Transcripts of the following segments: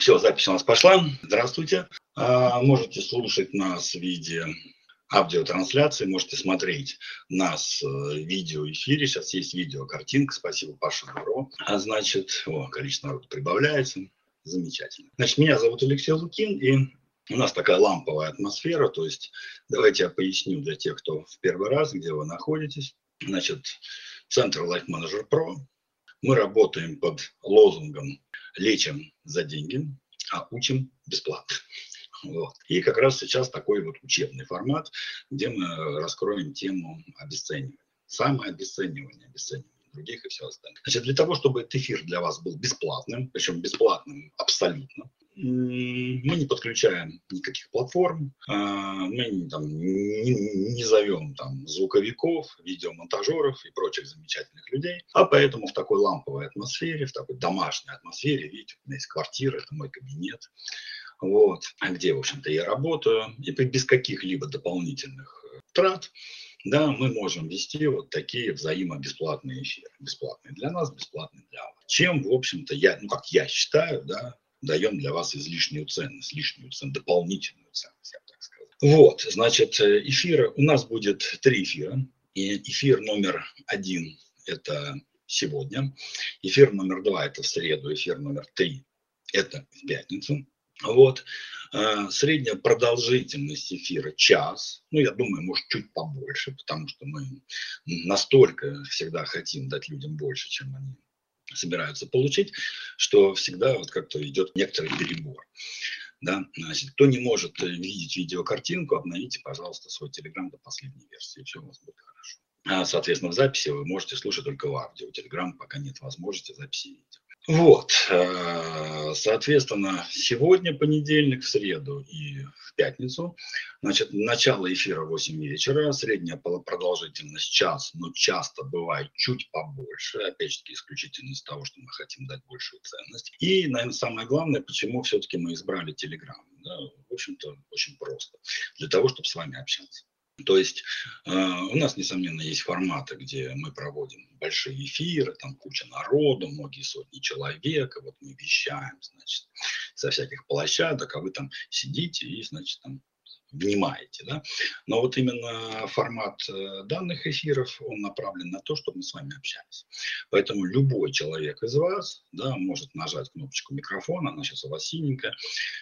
Все, запись у нас пошла. Здравствуйте. А, можете слушать нас в виде аудиотрансляции, можете смотреть нас в видеоэфире. Сейчас есть видео, картинка. Спасибо, Паша Дуро. А значит, о, количество народу прибавляется. Замечательно. Значит, меня зовут Алексей Лукин, и у нас такая ламповая атмосфера, то есть давайте я поясню для тех, кто в первый раз, где вы находитесь. Значит, Центр Life Manager Pro. Мы работаем под лозунгом «Лечим за деньги, а учим бесплатно». Вот. И как раз сейчас такой вот учебный формат, где мы раскроем тему обесценивания. Самое обесценивание, обесценивание других и все остальное. Значит, для того, чтобы этот эфир для вас был бесплатным, причем бесплатным абсолютно, мы не подключаем никаких платформ, а, мы там, не, не зовем там звуковиков, видеомонтажеров и прочих замечательных людей, а поэтому в такой ламповой атмосфере, в такой домашней атмосфере, видите, у меня есть квартира, это мой кабинет, вот, где, в общем-то, я работаю, и без каких-либо дополнительных э, трат, да, мы можем вести вот такие взаимобесплатные эфиры. Бесплатные для нас, бесплатные для вас. Чем, в общем-то, я, ну, как я считаю, да, даем для вас излишнюю ценность, лишнюю ценность, дополнительную ценность, я бы так сказал. Вот, значит, эфиры, у нас будет три эфира. И эфир номер один – это сегодня. Эфир номер два – это в среду. Эфир номер три – это в пятницу. Вот. Э, средняя продолжительность эфира час. Ну, я думаю, может, чуть побольше, потому что мы настолько всегда хотим дать людям больше, чем они собираются получить, что всегда вот как-то идет некоторый перебор. Да? Значит, кто не может видеть видеокартинку, обновите, пожалуйста, свой телеграм до последней версии, и все у вас будет хорошо. А, соответственно, в записи вы можете слушать только в аудио. Телеграм пока нет возможности записи видео. Вот, э, соответственно, сегодня понедельник, в среду и в пятницу. Значит, начало эфира 8 вечера, средняя продолжительность час, но часто бывает чуть побольше, опять же, исключительно из того, что мы хотим дать большую ценность. И, наверное, самое главное, почему все-таки мы избрали Telegram. Да, в общем-то, очень просто. Для того, чтобы с вами общаться. То есть э, у нас, несомненно, есть форматы, где мы проводим большие эфиры, там куча народу, многие сотни человек, и вот мы вещаем, значит, со всяких площадок, а вы там сидите и, значит, там внимаете. Да? Но вот именно формат э, данных эфиров, он направлен на то, чтобы мы с вами общались. Поэтому любой человек из вас да, может нажать кнопочку микрофона, она сейчас у вас синенькая,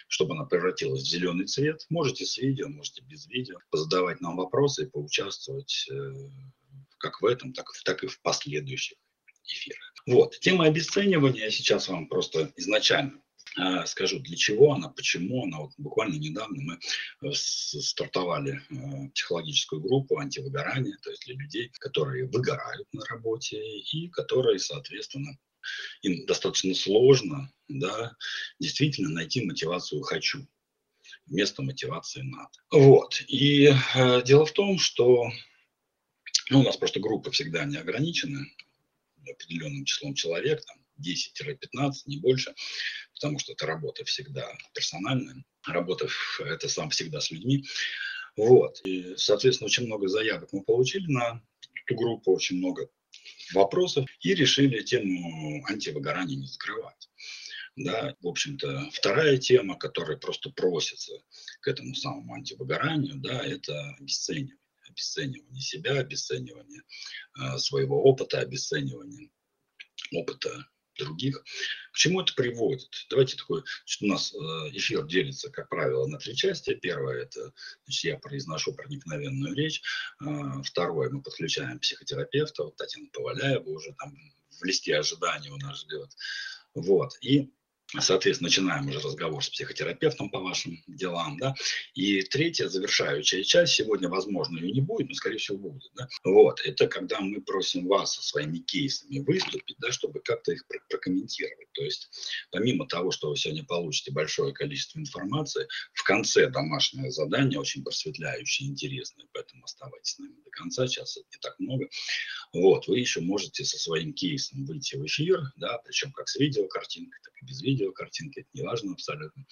чтобы она превратилась в зеленый цвет. Можете с видео, можете без видео, позадавать нам вопросы и поучаствовать э, как в этом, так, так и в последующих эфирах. Вот, тема обесценивания я сейчас вам просто изначально скажу, для чего она, почему она. Вот буквально недавно мы э, стартовали э, психологическую группу антивыгорания, то есть для людей, которые выгорают на работе и которые, соответственно, им достаточно сложно, да, действительно найти мотивацию «хочу» вместо мотивации «надо». Вот. И э, дело в том, что ну, у нас просто группа всегда не ограничена определенным числом человек, там, 10-15, не больше, потому что это работа всегда персональная, работа это сам всегда с людьми. Вот. И, соответственно, очень много заявок мы получили на эту группу, очень много вопросов и решили тему антивыгорания не закрывать. Да, в общем-то, вторая тема, которая просто просится к этому самому антивыгоранию, да, это обесценивание. Обесценивание себя, обесценивание э, своего опыта, обесценивание опыта других. К чему это приводит? Давайте такой, у нас э, эфир делится, как правило, на три части. Первое – это значит, я произношу проникновенную речь. Э, второе – мы подключаем психотерапевта, вот Татьяна Поваляева уже там в листе ожидания у нас ждет. Вот. И Соответственно, начинаем уже разговор с психотерапевтом по вашим делам. Да? И третья, завершающая часть, сегодня, возможно, ее не будет, но, скорее всего, будет. Да? Вот, это когда мы просим вас со своими кейсами выступить, да, чтобы как-то их прокомментировать. То есть, помимо того, что вы сегодня получите большое количество информации, в конце домашнее задание очень просветляющее, интересное, поэтому оставайтесь с нами до конца, сейчас не так много. Вот, вы еще можете со своим кейсом выйти в эфир, да, причем как с видеокартинкой, так и без видео видео, картинки, это не важно абсолютно.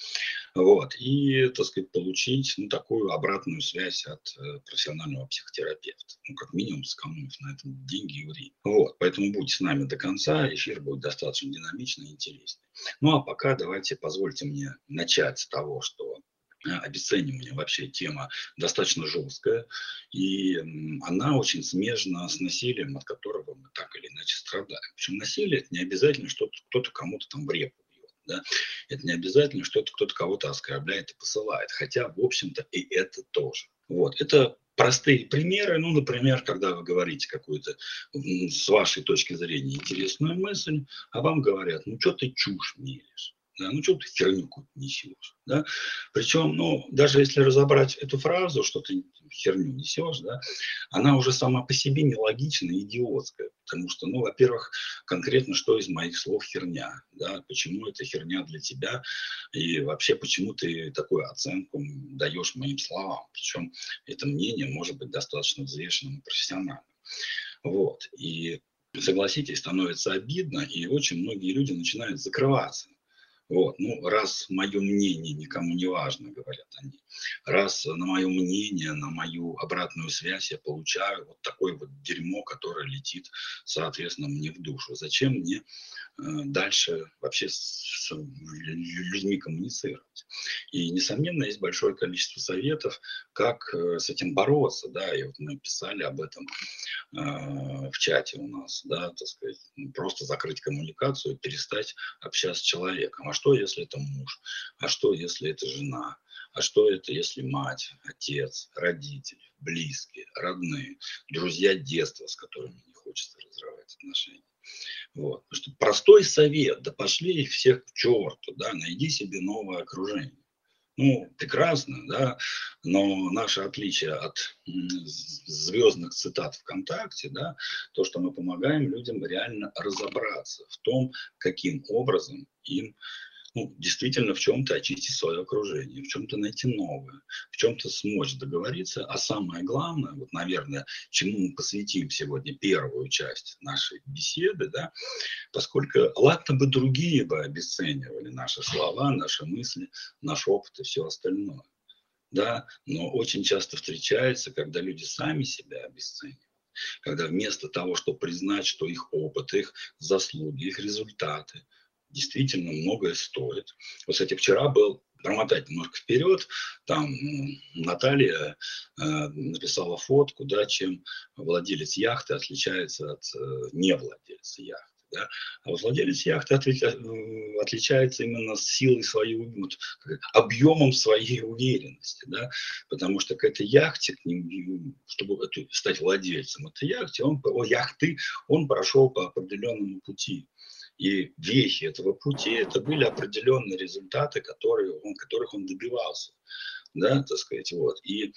Вот, и, так сказать, получить ну, такую обратную связь от э, профессионального психотерапевта. Ну, как минимум, сэкономив на этом деньги и время. Вот, поэтому будьте с нами до конца, эфир будет достаточно динамичный и интересный. Ну, а пока давайте позвольте мне начать с того, что обесценивания вообще тема достаточно жесткая, и она очень смежна с насилием, от которого мы так или иначе страдаем. Причем насилие – это не обязательно, что кто-то кому-то там в репу. Да? Это не обязательно, что кто-то кого-то оскорбляет и посылает. Хотя, в общем-то, и это тоже. Вот. Это простые примеры, ну, например, когда вы говорите какую-то, с вашей точки зрения, интересную мысль, а вам говорят, ну, что ты чушь меришь да, ну что ты херню несешь, да, причем, ну, даже если разобрать эту фразу, что ты херню несешь, да, она уже сама по себе нелогичная, идиотская, потому что, ну, во-первых, конкретно что из моих слов херня, да, почему это херня для тебя, и вообще, почему ты такую оценку даешь моим словам, причем это мнение может быть достаточно взвешенным и профессиональным, вот, и согласитесь, становится обидно, и очень многие люди начинают закрываться, вот. Ну, раз мое мнение никому не важно, говорят они, раз на мое мнение, на мою обратную связь я получаю вот такое вот дерьмо, которое летит, соответственно, мне в душу, зачем мне э, дальше вообще с, людьми коммуницировать? И, несомненно, есть большое количество советов, как э, с этим бороться, да, и вот мы писали об этом э, в чате у нас, да, так сказать, просто закрыть коммуникацию, перестать общаться с человеком. А что, если это муж? А что, если это жена? А что это, если мать, отец, родители, близкие, родные, друзья детства, с которыми не хочется разрывать отношения? Вот. Потому что простой совет, да пошли их всех к черту, да, найди себе новое окружение. Ну, прекрасно, да, но наше отличие от звездных цитат ВКонтакте, да, то, что мы помогаем людям реально разобраться в том, каким образом им ну, действительно в чем-то очистить свое окружение, в чем-то найти новое, в чем-то смочь договориться. А самое главное, вот, наверное, чему мы посвятим сегодня первую часть нашей беседы, да, поскольку ладно бы другие бы обесценивали наши слова, наши мысли, наш опыт и все остальное. Да, но очень часто встречается, когда люди сами себя обесценивают когда вместо того, чтобы признать, что их опыт, их заслуги, их результаты – действительно многое стоит. Вот, кстати, вчера был промотать немножко вперед, там Наталья э, написала фотку, да, чем владелец яхты отличается от э, невладельца яхты. Да? А вот владелец яхты отлича, э, отличается именно силой своей, вот, объемом своей уверенности, да? потому что к этой яхте, к ним, чтобы стать владельцем этой яхты, он, о, яхты, он прошел по определенному пути. И вехи этого пути это были определенные результаты, которые он, которых он добивался. Да, так сказать, вот. И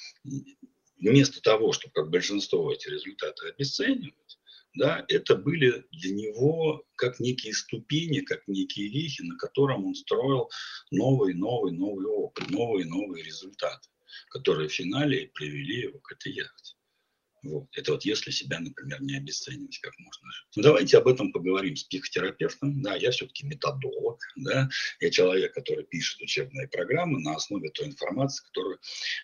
вместо того, чтобы как большинство эти результаты обесценивать, да, это были для него как некие ступени, как некие вехи, на котором он строил новый, новый, новый опыт, новые, новые результаты, которые в финале привели его к этой яхте. Вот. Это вот если себя, например, не обесценивать как можно. Ну, давайте об этом поговорим с психотерапевтом. Да, я все-таки методолог, да, я человек, который пишет учебные программы на основе той информации, которую,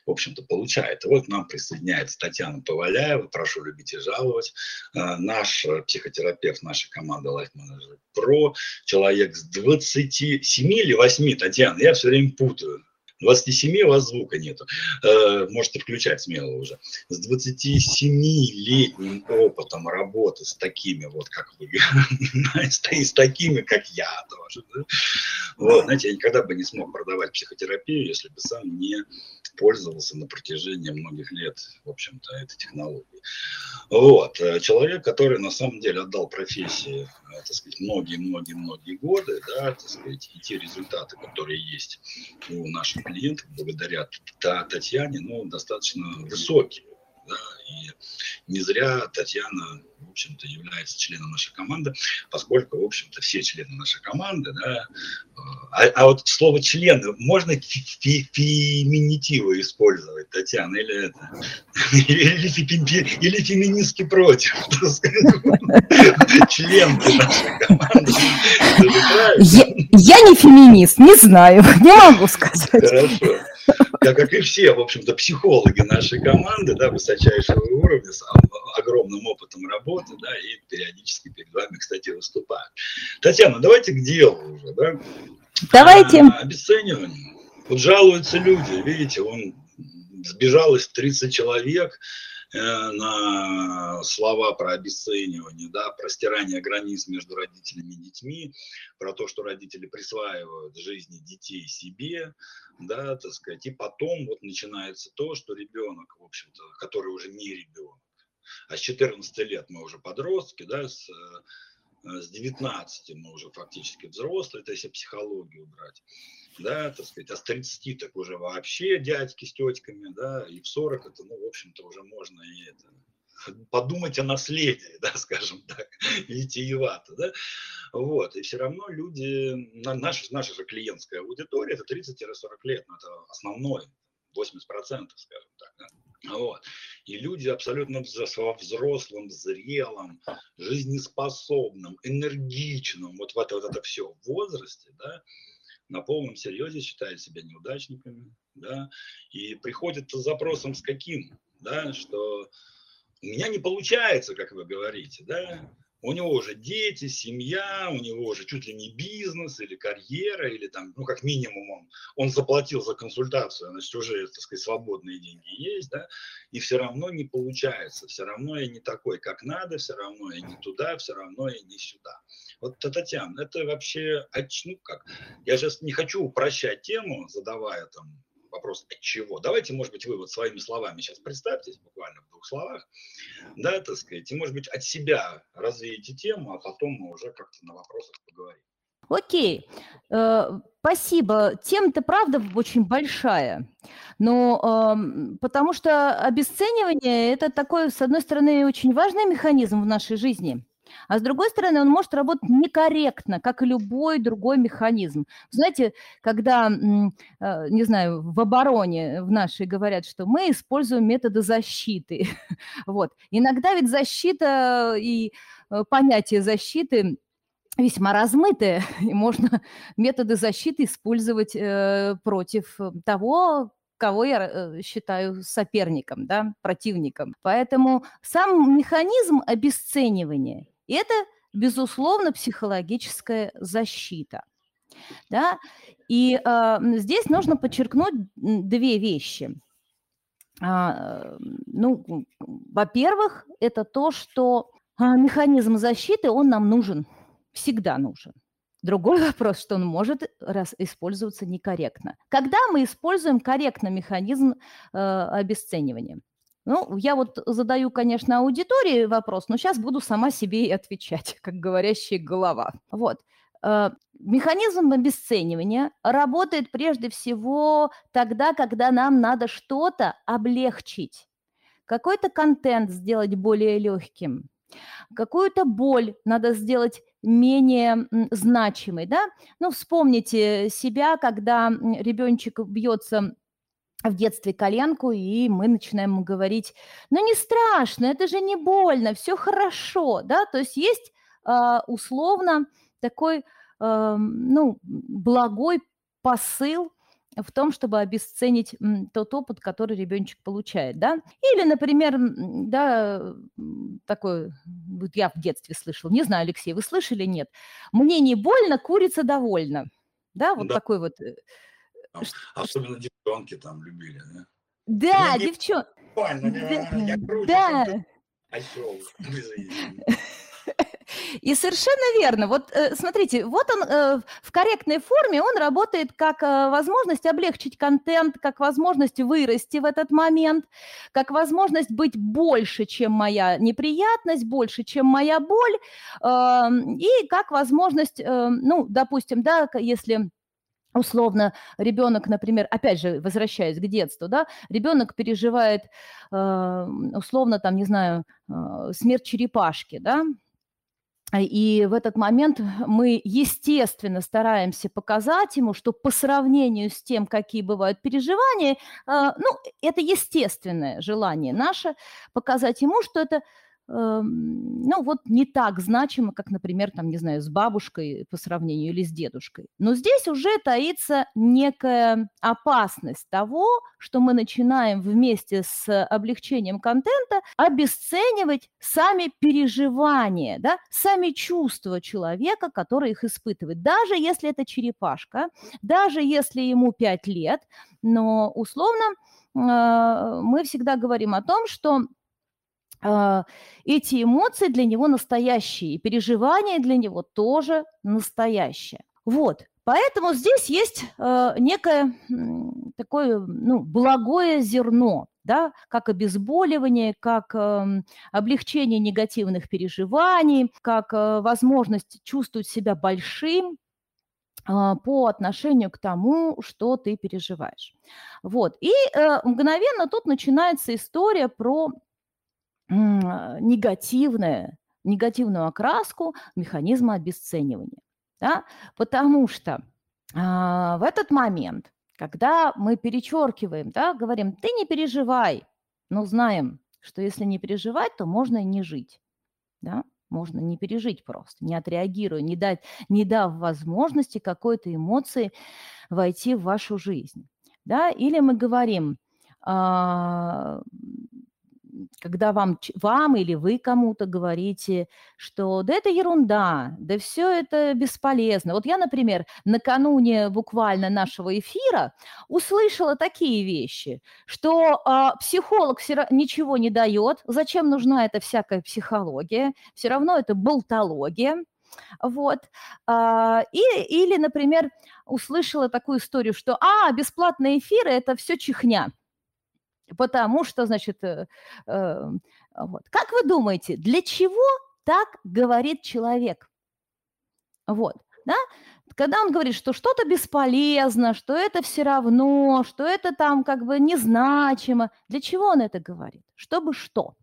в общем-то, получает. И вот нам присоединяется Татьяна Поваляева, прошу любить и жаловать, а, наш психотерапевт, наша команда Life Manager Pro, человек с 27 или 8, Татьяна, я все время путаю, 27 у вас звука нету. Э, можете включать смело уже. С 27-летним опытом работы с такими вот, как вы, с такими, как я тоже. Да? Вот, знаете, я никогда бы не смог продавать психотерапию, если бы сам не пользовался на протяжении многих лет, в общем-то, этой технологией. Вот. Э, человек, который на самом деле отдал профессии, э, так сказать, многие-многие-многие годы, да, так сказать, и те результаты, которые есть у наших клиентов, благодаря Татьяне, ну, достаточно высокие. Да, и не зря Татьяна, в общем-то, является членом нашей команды, поскольку, в общем-то, все члены нашей команды, да, а, а вот слово члены можно феминитивы использовать, Татьяна, или это, или, или, или феминистки против, члены нашей команды. Я не феминист, не знаю, не могу сказать. Хорошо. Так как и все, в общем-то, психологи нашей команды, да, высочайшего уровня, с огромным опытом работы, да, и периодически перед вами, кстати, выступают. Татьяна, давайте к делу уже, да? Давайте. А, обесценивание. Вот жалуются люди, видите, он сбежал из 30 человек, на слова про обесценивание, да, про стирание границ между родителями и детьми, про то, что родители присваивают жизни детей себе, да, так сказать, и потом вот начинается то, что ребенок, в общем-то, который уже не ребенок, а с 14 лет мы уже подростки, да, с, э, с 19 мы уже фактически взрослые, это если психологию брать, да, так сказать, а с 30 так уже вообще дядьки с тетками, да, и в 40 это, ну, в общем-то, уже можно и это, подумать о наследии, да, скажем так, витиевато, да, вот, и все равно люди, наша, наша же клиентская аудитория, это 30-40 лет, но это основной, 80%, скажем так, да? Вот. И люди абсолютно во взрослом, зрелом, жизнеспособном, энергичном, вот в это, вот это все возрасте, да, на полном серьезе считают себя неудачниками, да, и приходят с запросом с каким, да, что у меня не получается, как вы говорите, да, у него уже дети, семья, у него уже чуть ли не бизнес или карьера, или там, ну, как минимум он, он заплатил за консультацию, значит, уже, так сказать, свободные деньги есть, да, и все равно не получается, все равно я не такой, как надо, все равно я не туда, все равно я не сюда. Вот, Татьяна, это вообще, ну, как, я сейчас не хочу упрощать тему, задавая там вопрос от чего. Давайте, может быть, вы вот своими словами сейчас представьтесь, буквально в двух словах, да, так сказать, и, может быть, от себя развеете тему, а потом мы уже как-то на вопросах поговорим. Окей, э, спасибо. Тема-то, правда, очень большая, но э, потому что обесценивание – это такой, с одной стороны, очень важный механизм в нашей жизни – а с другой стороны, он может работать некорректно, как и любой другой механизм. Знаете, когда, э, не знаю, в обороне в нашей говорят, что мы используем методы защиты. Вот. Иногда ведь защита и э, понятие защиты весьма размытые, и можно методы защиты использовать э, против того, кого я считаю соперником, да, противником. Поэтому сам механизм обесценивания и это, безусловно, психологическая защита. Да? И э, здесь нужно подчеркнуть две вещи. А, ну, во-первых, это то, что а, механизм защиты, он нам нужен, всегда нужен. Другой вопрос, что он может раз использоваться некорректно. Когда мы используем корректно механизм э, обесценивания? Ну, я вот задаю, конечно, аудитории вопрос, но сейчас буду сама себе и отвечать, как говорящая голова. Вот. Э, механизм обесценивания работает прежде всего тогда, когда нам надо что-то облегчить, какой-то контент сделать более легким, какую-то боль надо сделать менее значимой, да? Ну, вспомните себя, когда ребеночек бьется в детстве коленку, и мы начинаем говорить, ну не страшно, это же не больно, все хорошо, да, то есть есть э, условно такой, э, ну, благой посыл в том, чтобы обесценить тот опыт, который ребеночек получает, да. Или, например, да, такой, вот я в детстве слышал, не знаю, Алексей, вы слышали, нет, мне не больно, курица довольна, да, вот да. такой вот э, Особенно девчонки там любили, да? Да, ну, девчонки. Я круче, да. осел. И совершенно верно. Вот э, смотрите, вот он э, в корректной форме, он работает как э, возможность облегчить контент, как возможность вырасти в этот момент, как возможность быть больше, чем моя неприятность, больше, чем моя боль, эм, и как возможность, ну, допустим, да, если условно ребенок, например, опять же, возвращаясь к детству, да, ребенок переживает э, условно там, не знаю, э, смерть черепашки, да, и в этот момент мы, естественно, стараемся показать ему, что по сравнению с тем, какие бывают переживания, э, ну, это естественное желание наше показать ему, что это Эм, ну вот не так значимо, как, например, там, не знаю, с бабушкой по сравнению или с дедушкой. Но здесь уже таится некая опасность того, что мы начинаем вместе с облегчением контента обесценивать сами переживания, да, сами чувства человека, который их испытывает. Даже если это черепашка, даже если ему 5 лет, но условно э, мы всегда говорим о том, что эти эмоции для него настоящие, и переживания для него тоже настоящие. Вот, поэтому здесь есть э, некое такое ну, благое зерно, да, как обезболивание, как э, облегчение негативных переживаний, как э, возможность чувствовать себя большим, по отношению к тому, что ты переживаешь. Вот. И э, мгновенно тут начинается история про негативное, негативную окраску механизма обесценивания. Да? Потому что а, в этот момент, когда мы перечеркиваем, да, говорим, ты не переживай, но знаем, что если не переживать, то можно и не жить. Да? Можно не пережить просто, не отреагируя, не, дать, не дав возможности какой-то эмоции войти в вашу жизнь. Да? Или мы говорим, а, когда вам, вам или вы кому-то говорите, что да это ерунда, да все это бесполезно. Вот я, например, накануне буквально нашего эфира услышала такие вещи, что э, психолог все, ничего не дает, зачем нужна эта всякая психология, все равно это болтология. Вот. А, и, или, например, услышала такую историю, что, а, бесплатные эфиры – это все чихня. Потому что, значит, э, э, вот. Как вы думаете, для чего так говорит человек? Вот, да? Когда он говорит, что что-то бесполезно, что это все равно, что это там как бы незначимо, для чего он это говорит? Чтобы что?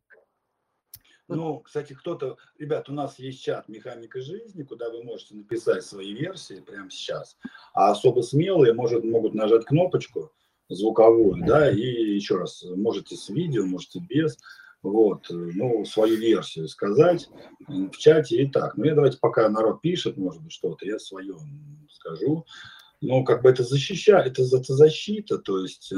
Ну, кстати, кто-то, ребят, у нас есть чат «Механика жизни», куда вы можете написать свои версии прямо сейчас. А особо смелые может, могут нажать кнопочку, звуковую, да, и еще раз, можете с видео, можете без, вот, ну, свою версию сказать в чате и так. Ну, я давайте, пока народ пишет, может быть, что-то, я свое скажу. Ну, как бы это защищает, это, это защита, то есть,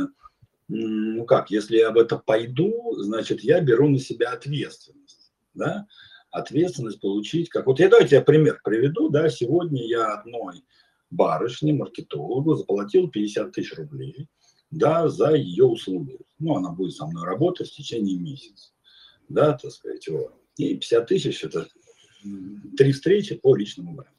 ну как, если я об это пойду, значит, я беру на себя ответственность, да, ответственность получить, как вот я давайте я пример приведу, да, сегодня я одной барышне, маркетологу заплатил 50 тысяч рублей, да, за ее услуги. Ну, она будет со мной работать в течение месяца, да, так сказать, вот. И 50 тысяч – это три встречи по личному бренду.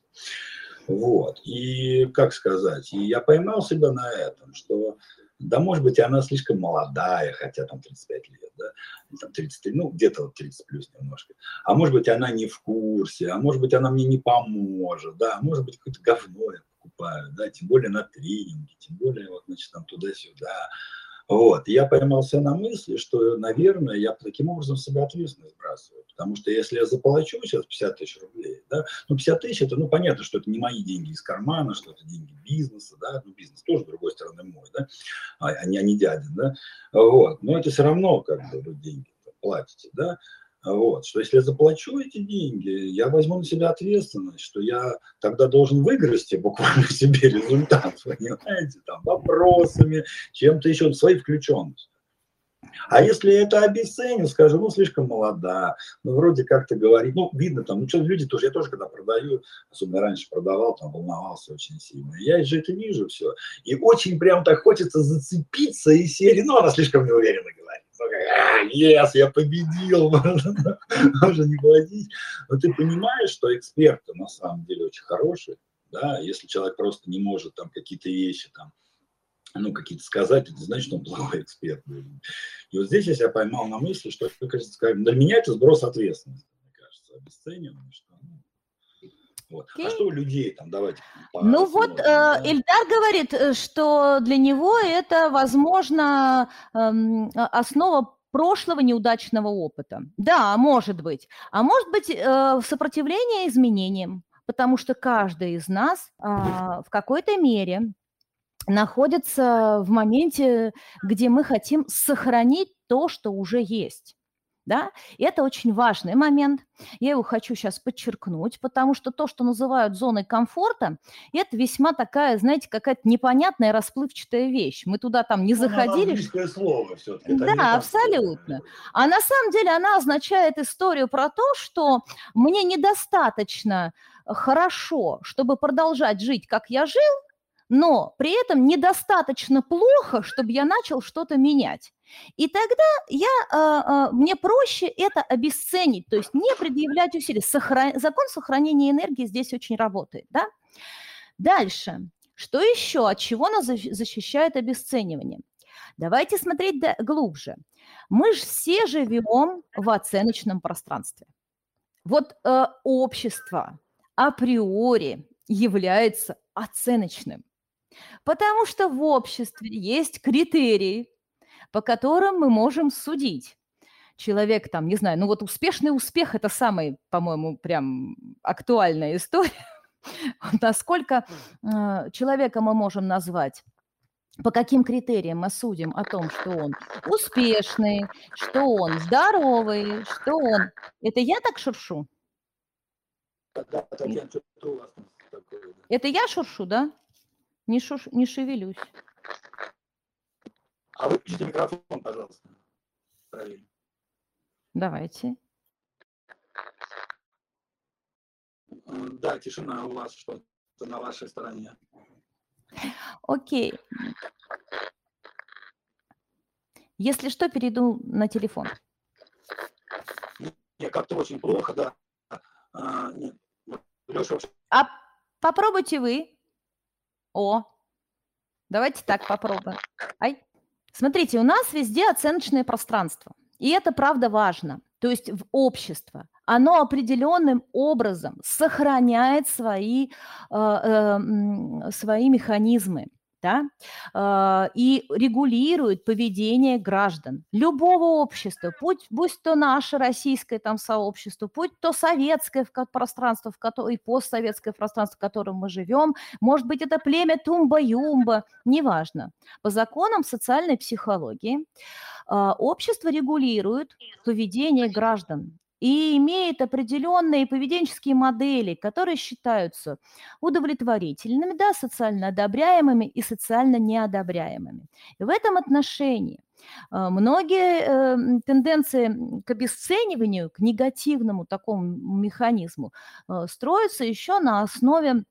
Вот. И, как сказать, и я поймал себя на этом, что да, может быть, она слишком молодая, хотя там 35 лет, да, там 33, ну, где-то вот 30 плюс немножко. А может быть, она не в курсе, а может быть, она мне не поможет, да, а может быть, какое-то говно я покупаю, да, тем более на тренинге, тем более вот, значит, там туда-сюда. Вот, я поймался на мысли, что, наверное, я таким образом себя ответственность сбрасываю, потому что если я заплачу сейчас 50 тысяч рублей, да, ну 50 тысяч, это, ну, понятно, что это не мои деньги из кармана, что это деньги бизнеса, да, ну, бизнес тоже, с другой стороны, мой, да, а, а не, а не дядин, да, вот, но это все равно, как бы, вы деньги платите, да, вот, что если я заплачу эти деньги, я возьму на себя ответственность, что я тогда должен выгрести буквально себе результат, понимаете, там, вопросами, чем-то еще, своей включенностью. А если это обесценю, скажу, ну, слишком молода, ну, вроде как-то говорит, ну, видно там, ну, что люди тоже, я тоже, когда продаю, особенно раньше продавал, там, волновался очень сильно, я же это вижу все, и очень прям так хочется зацепиться и серии, ну, она слишком неуверенно говорит yes, я победил, можно не платить. Но ты понимаешь, что эксперты на самом деле очень хорошие, да, если человек просто не может там какие-то вещи там, ну, какие-то сказать, это значит, он плохой эксперт. И вот здесь я себя поймал на мысли, что, кажется, для меня это сброс ответственности, мне кажется, обесценивание, что вот. Okay. А что у людей там, давайте. Ну вот э, да? Эльдар говорит, э, что для него это, возможно, эм, основа прошлого неудачного опыта. Да, может быть. А может быть, э, сопротивление изменениям, потому что каждый из нас э, в какой-то мере находится в моменте, где мы хотим сохранить то, что уже есть. Да? И это очень важный момент. Я его хочу сейчас подчеркнуть, потому что то, что называют зоной комфорта, это весьма такая, знаете, какая-то непонятная расплывчатая вещь. Мы туда там не ну, заходили. слово все-таки. Да, абсолютно. А на самом деле она означает историю про то, что мне недостаточно хорошо, чтобы продолжать жить, как я жил, но при этом недостаточно плохо, чтобы я начал что-то менять. И тогда я, а, а, мне проще это обесценить, то есть не предъявлять усилий. Сохран... Закон сохранения энергии здесь очень работает. Да? Дальше. Что еще? От чего нас защищает обесценивание? Давайте смотреть глубже. Мы же все живем в оценочном пространстве. Вот э, общество априори является оценочным, потому что в обществе есть критерии, по которым мы можем судить. Человек там, не знаю, ну вот успешный успех – это самый, по-моему, прям актуальная история. Насколько э, человека мы можем назвать по каким критериям мы судим о том, что он успешный, что он здоровый, что он... Это я так шуршу? Это я шуршу, да? Не, шуш... не шевелюсь. А выключите микрофон, пожалуйста. Правильно. Давайте. Да, тишина у вас что-то на вашей стороне. Окей. Если что, перейду на телефон. Нет, как-то очень плохо, да. А, нет. Леша... А попробуйте вы. О, давайте так попробуем. Ай. Смотрите, у нас везде оценочное пространство. И это правда важно. То есть в общество, оно определенным образом сохраняет свои, э, э, свои механизмы да, э, и регулирует поведение граждан любого общества, будь, будь то наше российское там сообщество, будь то советское пространство в котором, и постсоветское пространство, в котором мы живем, может быть, это племя Тумба-Юмба, неважно. По законам социальной психологии э, общество регулирует поведение граждан и имеет определенные поведенческие модели, которые считаются удовлетворительными, да, социально одобряемыми и социально неодобряемыми. И в этом отношении э, многие э, тенденции к обесцениванию, к негативному такому механизму э, строятся еще на основе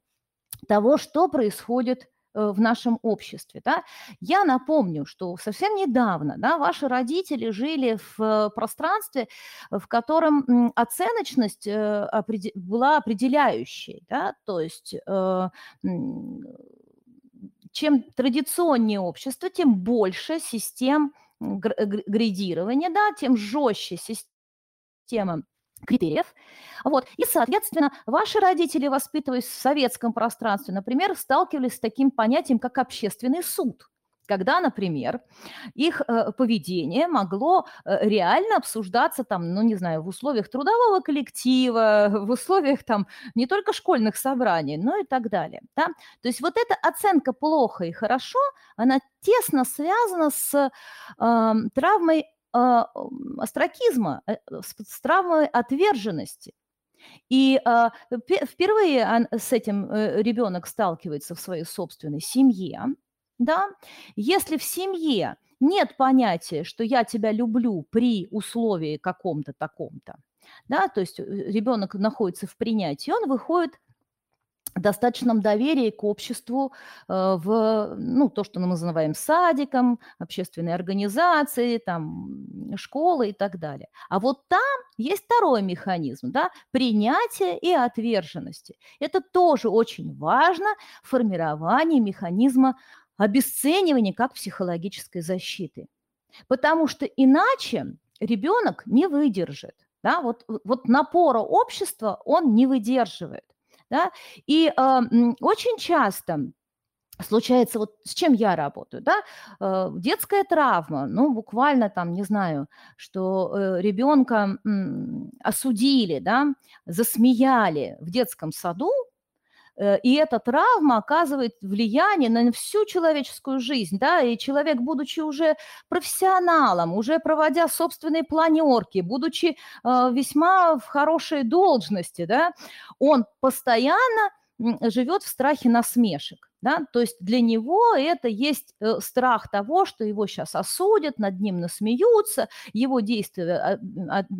того, что происходит в нашем обществе. Да? Я напомню, что совсем недавно да, ваши родители жили в э, пространстве, в котором оценочность э, была определяющей. Да? То есть чем традиционнее общество, тем больше систем градирования, да, тем жестче система критериев. Вот. И, соответственно, ваши родители, воспитываясь в советском пространстве, например, сталкивались с таким понятием, как общественный суд когда, например, их э, поведение могло э, реально обсуждаться там, ну, не знаю, в условиях трудового коллектива, в условиях там не только школьных собраний, но и так далее. Да? То есть вот эта оценка плохо и хорошо, она тесно связана с э, травмой а, астракизма, э, с травмой отверженности. И э, впервые с этим э, ребенок сталкивается в своей собственной семье. Да? Если в семье нет понятия, что я тебя люблю при условии каком-то таком-то, да, то есть ребенок находится в принятии, он выходит достаточном доверии к обществу, э, в ну, то, что мы называем садиком, общественные организации, там, школы и так далее. А вот там есть второй механизм, да, принятие и отверженности. Это тоже очень важно в механизма обесценивания как психологической защиты. Потому что иначе ребенок не выдержит. Да, вот, вот напора общества он не выдерживает. Да? И э, очень часто случается, вот с чем я работаю, да, э, детская травма, ну, буквально там, не знаю, что э, ребенка э, осудили, да, засмеяли в детском саду, и эта травма оказывает влияние на всю человеческую жизнь, да, и человек, будучи уже профессионалом, уже проводя собственные планерки, будучи э, весьма в хорошей должности, да, он постоянно живет в страхе насмешек. Да? То есть для него это есть э, страх того, что его сейчас осудят, над ним насмеются, его действия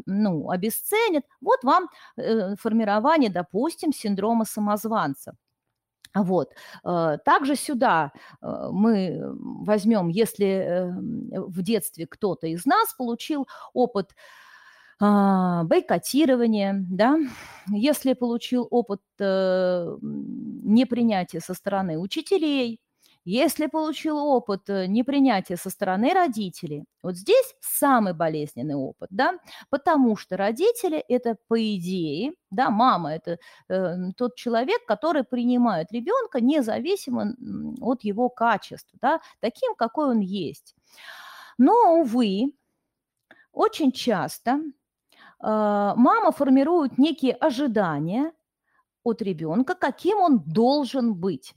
ну, обесценят. Вот вам э, формирование, допустим, синдрома самозванца. Вот. Э, также сюда мы возьмем, если в детстве кто-то из нас получил опыт а, бойкотирование, да, если получил опыт э, непринятия со стороны учителей, если получил опыт э, непринятия со стороны родителей, вот здесь самый болезненный опыт, да, потому что родители это по идее, да, мама это э, тот человек, который принимает ребенка независимо от его качеств, да, таким, какой он есть. Но, увы, очень часто а, мама формирует некие ожидания от ребенка, каким он должен быть.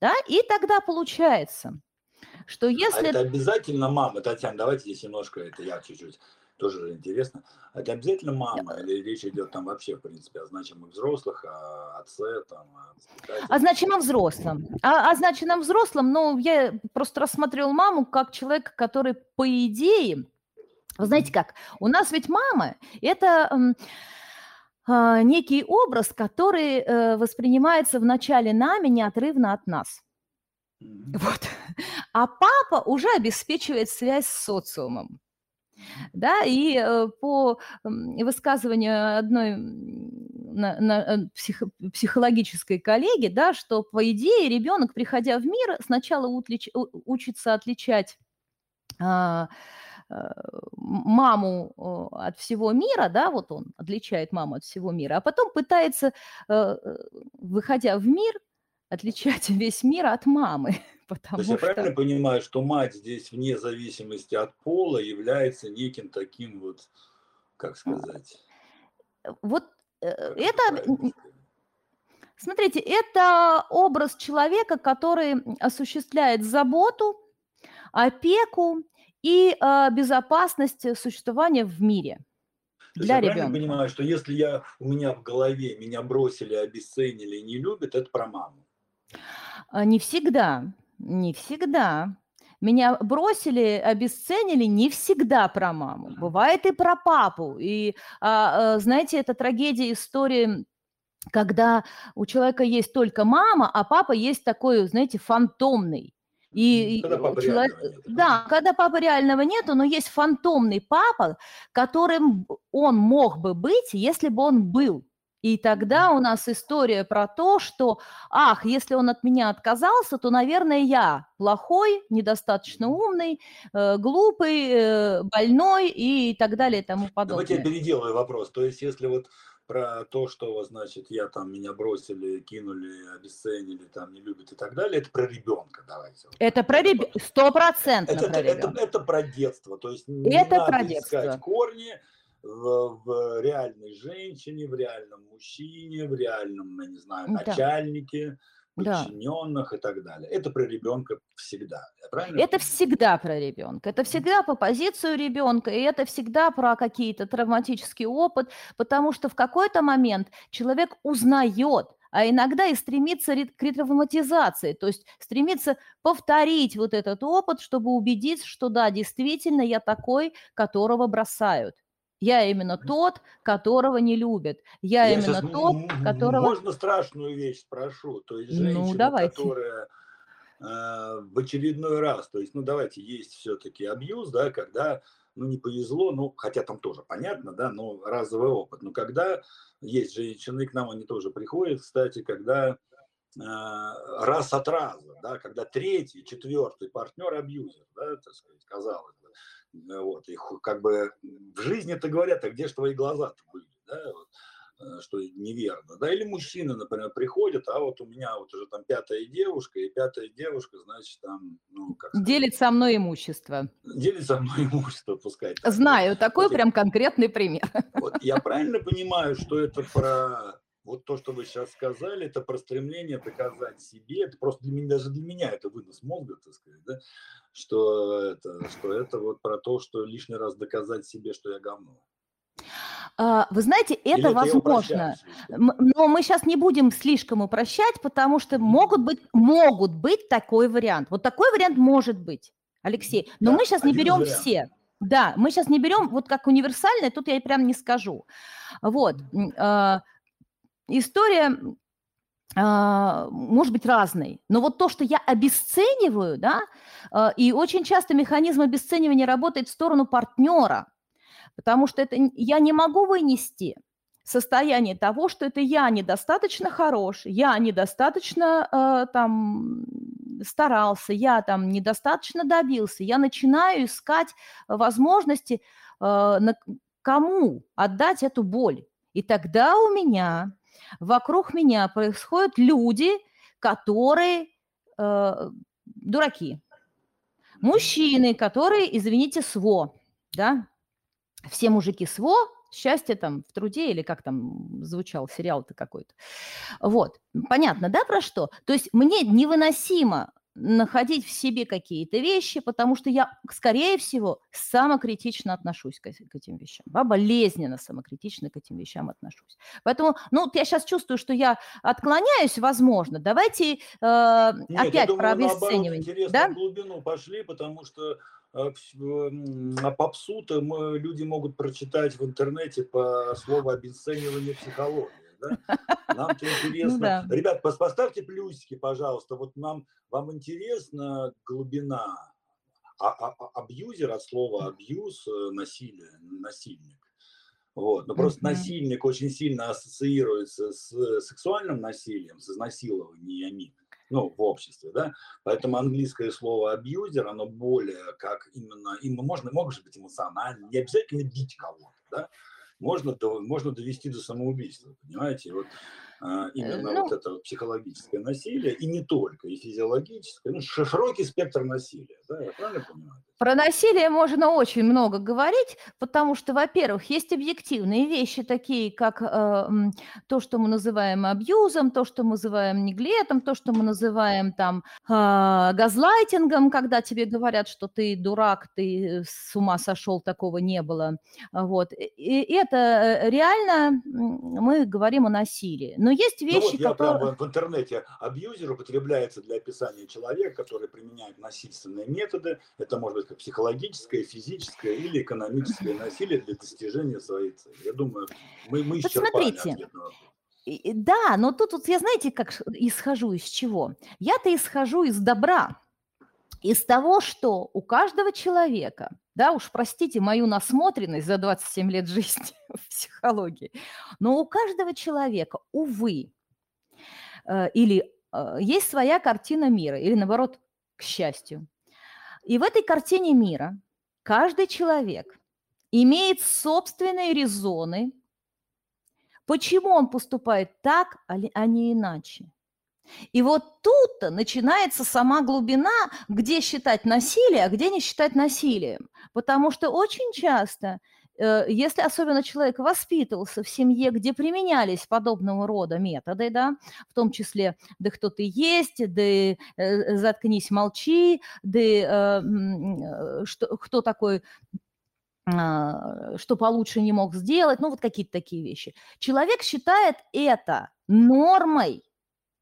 Да? И тогда получается, что а если... А это обязательно мама, Татьяна, давайте здесь немножко, это я чуть-чуть тоже интересно. Это обязательно мама или речь идет там вообще, в принципе, о значимых взрослых, о отце, там, о О значимом взрослом. О, о значимом взрослом, ну, я просто рассмотрел маму как человека, который, по идее, вы знаете как, у нас ведь мама – это э, некий образ, который э, воспринимается вначале нами неотрывно от нас. Вот. А папа уже обеспечивает связь с социумом. Да, и э, по высказыванию одной на, на, э, псих, психологической коллеги, да, что по идее ребенок, приходя в мир, сначала утлич, учится отличать а, маму от всего мира, да, вот он отличает маму от всего мира, а потом пытается, э, э, выходя в мир, отличать весь мир от мамы. Потому То есть я правильно понимаю, что мать здесь вне зависимости от пола является неким таким вот, как сказать? Вот это, смотрите, это образ человека, который осуществляет заботу, опеку и э, безопасность существования в мире для я ребенка. Я понимаю, что если я у меня в голове меня бросили, обесценили, не любят, это про маму. А, не всегда, не всегда. Меня бросили, обесценили не всегда про маму. Бывает и про папу. И, а, знаете, это трагедия истории когда у человека есть только мама, а папа есть такой, знаете, фантомный. И, когда папы человек, да, когда папы реального нету, но есть фантомный папа, которым он мог бы быть, если бы он был. И тогда у нас история про то, что, ах, если он от меня отказался, то, наверное, я плохой, недостаточно умный, э, глупый, э, больной и так далее и тому подобное. Давайте я переделаю вопрос. То есть, если вот про то, что, значит, я там, меня бросили, кинули, обесценили, там, не любят и так далее, это про ребенка, давайте. Это про ребенка, сто процентов это, про это, это, это про детство, то есть не это надо про детство. искать корни в, в реальной женщине, в реальном мужчине, в реальном, я не знаю, да. Подчиненных да. и так далее. Это про ребенка всегда. Это всегда про ребенка. Это всегда по позицию ребенка, и это всегда про какие-то травматический опыт, потому что в какой-то момент человек узнает, а иногда и стремится к ретравматизации, то есть стремится повторить вот этот опыт, чтобы убедиться, что да, действительно я такой, которого бросают. Я именно тот, которого не любят. Я, Я именно тот, которого... Можно страшную вещь спрошу? То есть ну, женщина, ну, давайте. которая э, в очередной раз, то есть, ну давайте, есть все-таки абьюз, да, когда, ну не повезло, ну хотя там тоже понятно, да, но разовый опыт. Но когда есть женщины, к нам они тоже приходят, кстати, когда э, раз от раза, да, когда третий, четвертый партнер абьюзер, да, так сказать, казалось вот, их как бы в жизни-то говорят, а где же твои глаза-то были, да, вот, э, что неверно, да, или мужчины, например, приходят, а вот у меня вот уже там пятая девушка, и пятая девушка, значит, там, ну, как сказать, Делит со мной имущество. Делит со мной имущество, пускай. Знаю, такой вот, прям конкретный пример. Вот, я правильно понимаю, что это про вот то, что вы сейчас сказали, это про стремление доказать себе, это просто для меня, даже для меня это вынос мозга, так сказать, да, что это, что это вот про то, что лишний раз доказать себе, что я говно. А, вы знаете, это, это возможно, но мы сейчас не будем слишком упрощать, потому что могут быть, могут быть такой вариант. Вот такой вариант может быть, Алексей, но да, мы сейчас не берем вариант. все. Да, мы сейчас не берем вот как универсальное, тут я прям не скажу. Вот. История а, может быть разной. Но вот то, что я обесцениваю, да, а, и очень часто механизм обесценивания работает в сторону партнера, потому что это я не могу вынести состояние того, что это я недостаточно хорош, я недостаточно там старался, я там недостаточно добился, я начинаю искать возможности, на кому отдать эту боль. И тогда у меня, вокруг меня происходят люди, которые э, дураки. Мужчины, которые, извините, СВО, да, все мужики СВО, счастье там в труде или как там звучал сериал-то какой-то. Вот, понятно, да, про что? То есть мне невыносимо находить в себе какие-то вещи, потому что я, скорее всего, самокритично отношусь к, к этим вещам. Да, болезненно самокритично к этим вещам отношусь. Поэтому, ну, я сейчас чувствую, что я отклоняюсь, возможно. Давайте э, Нет, опять думаю, про обесценивание. да? глубину пошли, потому что а попсу-то люди могут прочитать в интернете по слову обесценивание психологии. Да? Нам-то интересно. Ну, да. Ребят, поставьте плюсики, пожалуйста. Вот нам, вам интересна глубина. А, а, а абьюзер от слова абьюз, э, насилие, насильник. Вот. Но просто mm-hmm. насильник очень сильно ассоциируется с сексуальным насилием, с изнасилованиями ну, в обществе, да, поэтому английское слово абьюзер, оно более как именно, им можно, может быть эмоционально, не обязательно бить кого-то, да, можно, можно довести до самоубийства, понимаете? Вот а, именно ну, вот это психологическое насилие, и не только, и физиологическое, ну, широкий спектр насилия, да, я правильно понимаю? Про насилие можно очень много говорить, потому что, во-первых, есть объективные вещи, такие как э, то, что мы называем абьюзом, то, что мы называем неглетом, то, что мы называем там э, газлайтингом, когда тебе говорят, что ты дурак, ты с ума сошел, такого не было. Вот. И это э, реально мы говорим о насилии. Но есть вещи, ну вот которые... прямо в интернете абьюзер употребляется для описания человека, который применяет насильственные методы. Это может быть как психологическое, физическое или экономическое насилие для достижения своей цели. Я думаю, мы, мы исчерпали ответ на вопрос. Да, но тут вот я знаете, как исхожу из чего? Я-то исхожу из добра, из того, что у каждого человека, да, уж простите мою насмотренность за 27 лет жизни в психологии, но у каждого человека, увы, э, или э, есть своя картина мира, или наоборот, к счастью, и в этой картине мира каждый человек имеет собственные резоны, почему он поступает так, а, а не иначе. И вот тут-то начинается сама глубина, где считать насилие, а где не считать насилием. Потому что очень часто если особенно человек воспитывался в семье, где применялись подобного рода методы, да, в том числе «да кто ты есть», «да э, заткнись, молчи», «да э, что, кто такой а, что получше не мог сделать, ну вот какие-то такие вещи. Человек считает это нормой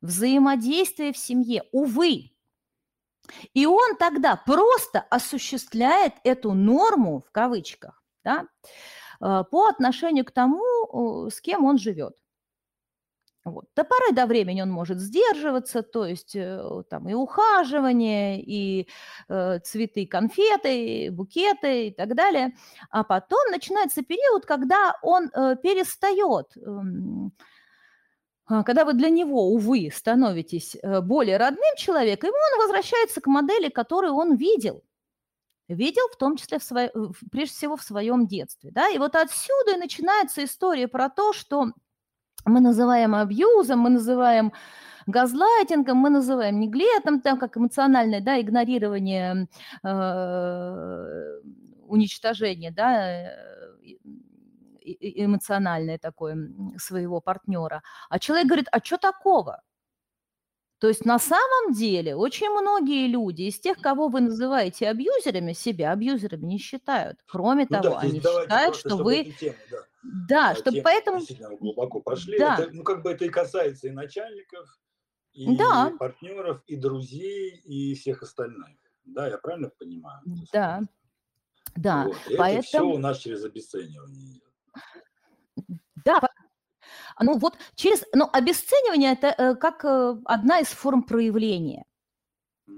взаимодействия в семье, увы. И он тогда просто осуществляет эту норму в кавычках да, э, по отношению к тому, с кем он живет. Вот. До поры до времени он может сдерживаться, то есть э, там и ухаживание, и э, цветы, конфеты, и букеты и так далее. А потом начинается период, когда он э, перестает, э, когда вы для него, увы, становитесь э, более родным человеком, и он возвращается к модели, которую он видел видел в том числе в свое, прежде всего в своем детстве. Да? И вот отсюда и начинается история про то, что мы называем абьюзом, мы называем газлайтингом, мы называем неглетом, там как эмоциональное да, игнорирование, э, уничтожение, да, эмоциональное такое своего партнера. А человек говорит, а что такого? То есть на самом деле очень многие люди из тех, кого вы называете абьюзерами, себя абьюзерами не считают. Кроме ну, того, да, они считают, что вы... Тему, да, да чтобы поэтому... глубоко пошли. Да. Это, ну, как бы это и касается и начальников, и да. партнеров, и друзей, и всех остальных. Да, я правильно понимаю? Да. Да, вот. поэтому... Это все у нас через обесценивание идет. Да, ну вот через, ну обесценивание это э, как э, одна из форм проявления.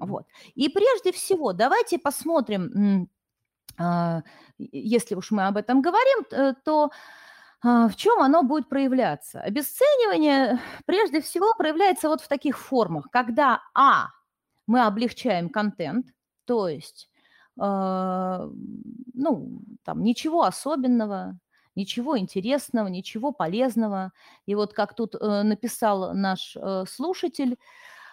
Вот. И прежде всего давайте посмотрим, э, если уж мы об этом говорим, э, то э, в чем оно будет проявляться? Обесценивание прежде всего проявляется вот в таких формах, когда а мы облегчаем контент, то есть э, ну там ничего особенного, ничего интересного, ничего полезного. И вот как тут э, написал наш э, слушатель э,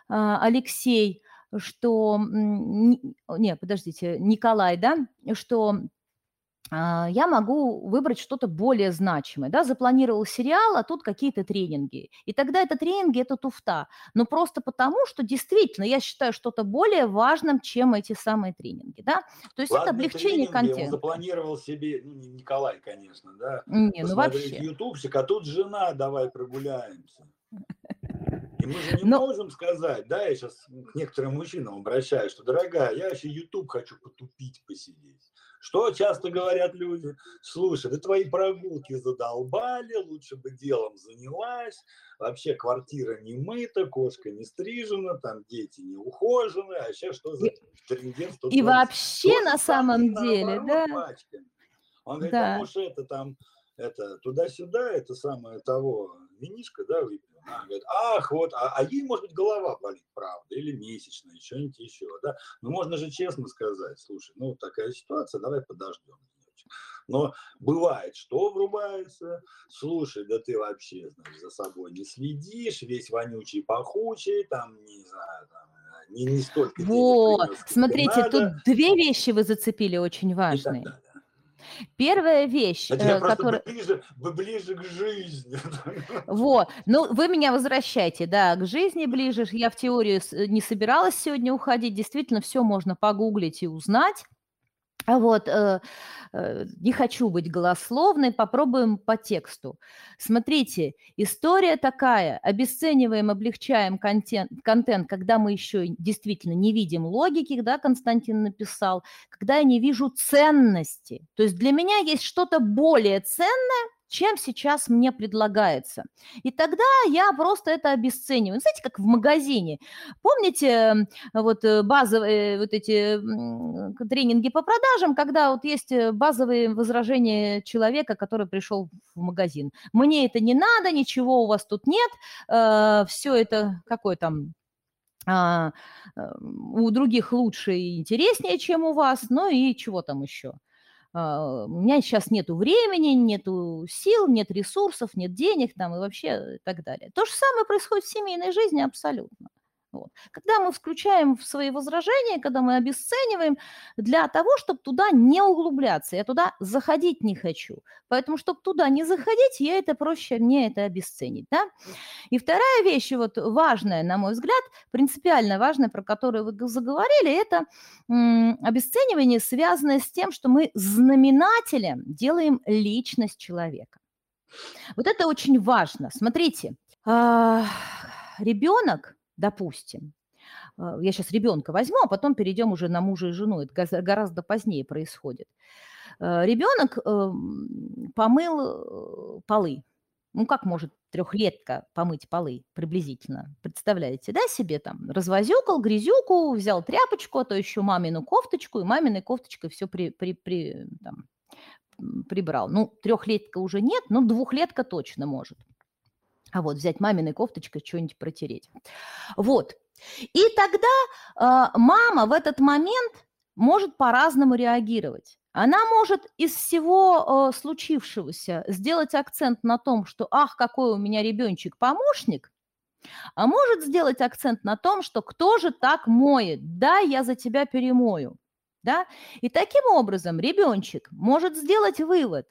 Алексей, что, не, подождите, Николай, да, что я могу выбрать что-то более значимое, да, запланировал сериал, а тут какие-то тренинги. И тогда это тренинги, это туфта. Но просто потому, что действительно я считаю что-то более важным, чем эти самые тренинги, да. То есть Ладно, это облегчение контента. Он запланировал себе, ну, не Николай, конечно, да, не, ну вообще. ютубчик, а тут жена, давай прогуляемся. И мы же не Но... можем сказать, да, я сейчас к некоторым мужчинам обращаюсь, что, дорогая, я вообще YouTube хочу потупить, посидеть. Что часто говорят люди? Слушай, да твои прогулки задолбали, лучше бы делом занялась. Вообще квартира не мыта, кошка не стрижена, там дети не ухожены, а сейчас что за трендец? И вообще на самом деле, да? Пачками. Он говорит, да. а может это там, это туда-сюда, это самое того, винишко, да, выпил? Она говорит, ах, вот, а, а ей, может быть, голова болит, правда, или месячная, что-нибудь еще, да. Ну, можно же честно сказать, слушай, ну, такая ситуация, давай подождем. Но бывает, что врубается, слушай, да ты вообще, значит, за собой не следишь, весь вонючий, пахучий, там, не знаю, там, не, не столько Вот, смотрите, тут две вещи вы зацепили очень важные. И так далее. Первая вещь, э, которая... Ближе, ближе к жизни. Вот, ну вы меня возвращайте, да, к жизни ближе. Я в теорию не собиралась сегодня уходить. Действительно, все можно погуглить и узнать. А вот, э, э, не хочу быть голословной, попробуем по тексту. Смотрите, история такая, обесцениваем, облегчаем контент, контент, когда мы еще действительно не видим логики, да, Константин написал, когда я не вижу ценности. То есть для меня есть что-то более ценное, чем сейчас мне предлагается. И тогда я просто это обесцениваю. Знаете, как в магазине. Помните вот э, базовые вот эти тренинги по продажам, когда вот есть э, базовые возражения человека, который пришел в магазин. Мне это не надо, ничего у вас тут нет, э, все это какой там а, у других лучше и интереснее, чем у вас, ну и чего там еще. А, у меня сейчас нету времени, нету сил, нет ресурсов, нет денег там и вообще и так далее. То же самое происходит в семейной жизни абсолютно. Вот. Когда мы включаем в свои возражения, когда мы обесцениваем, для того, чтобы туда не углубляться, я туда заходить не хочу. Поэтому, чтобы туда не заходить, я это проще мне это обесценить. Да? И вторая вещь, вот важная, на мой взгляд, принципиально важная, про которую вы заговорили, это обесценивание, связанное с тем, что мы знаменателем делаем личность человека. Вот это очень важно. Смотрите, э, ребенок допустим, а, я сейчас ребенка возьму, а потом перейдем уже на мужа и жену. Это гораздо позднее происходит. А, Ребенок эм, помыл э, полы. Ну, как может трехлетка помыть полы приблизительно? Представляете, да, себе там развозюкал, грязюку, взял тряпочку, а то еще мамину кофточку, и маминой кофточкой все при, при, при, там, прибрал. Ну, трехлетка уже нет, но двухлетка точно может. А вот взять маминой кофточкой что-нибудь протереть. Вот. И тогда э, мама в этот момент может по-разному реагировать. Она может из всего э, случившегося сделать акцент на том, что «ах, какой у меня ребеночек-помощник», а может сделать акцент на том, что «кто же так моет? Да, я за тебя перемою». Да? И таким образом ребеночек может сделать вывод,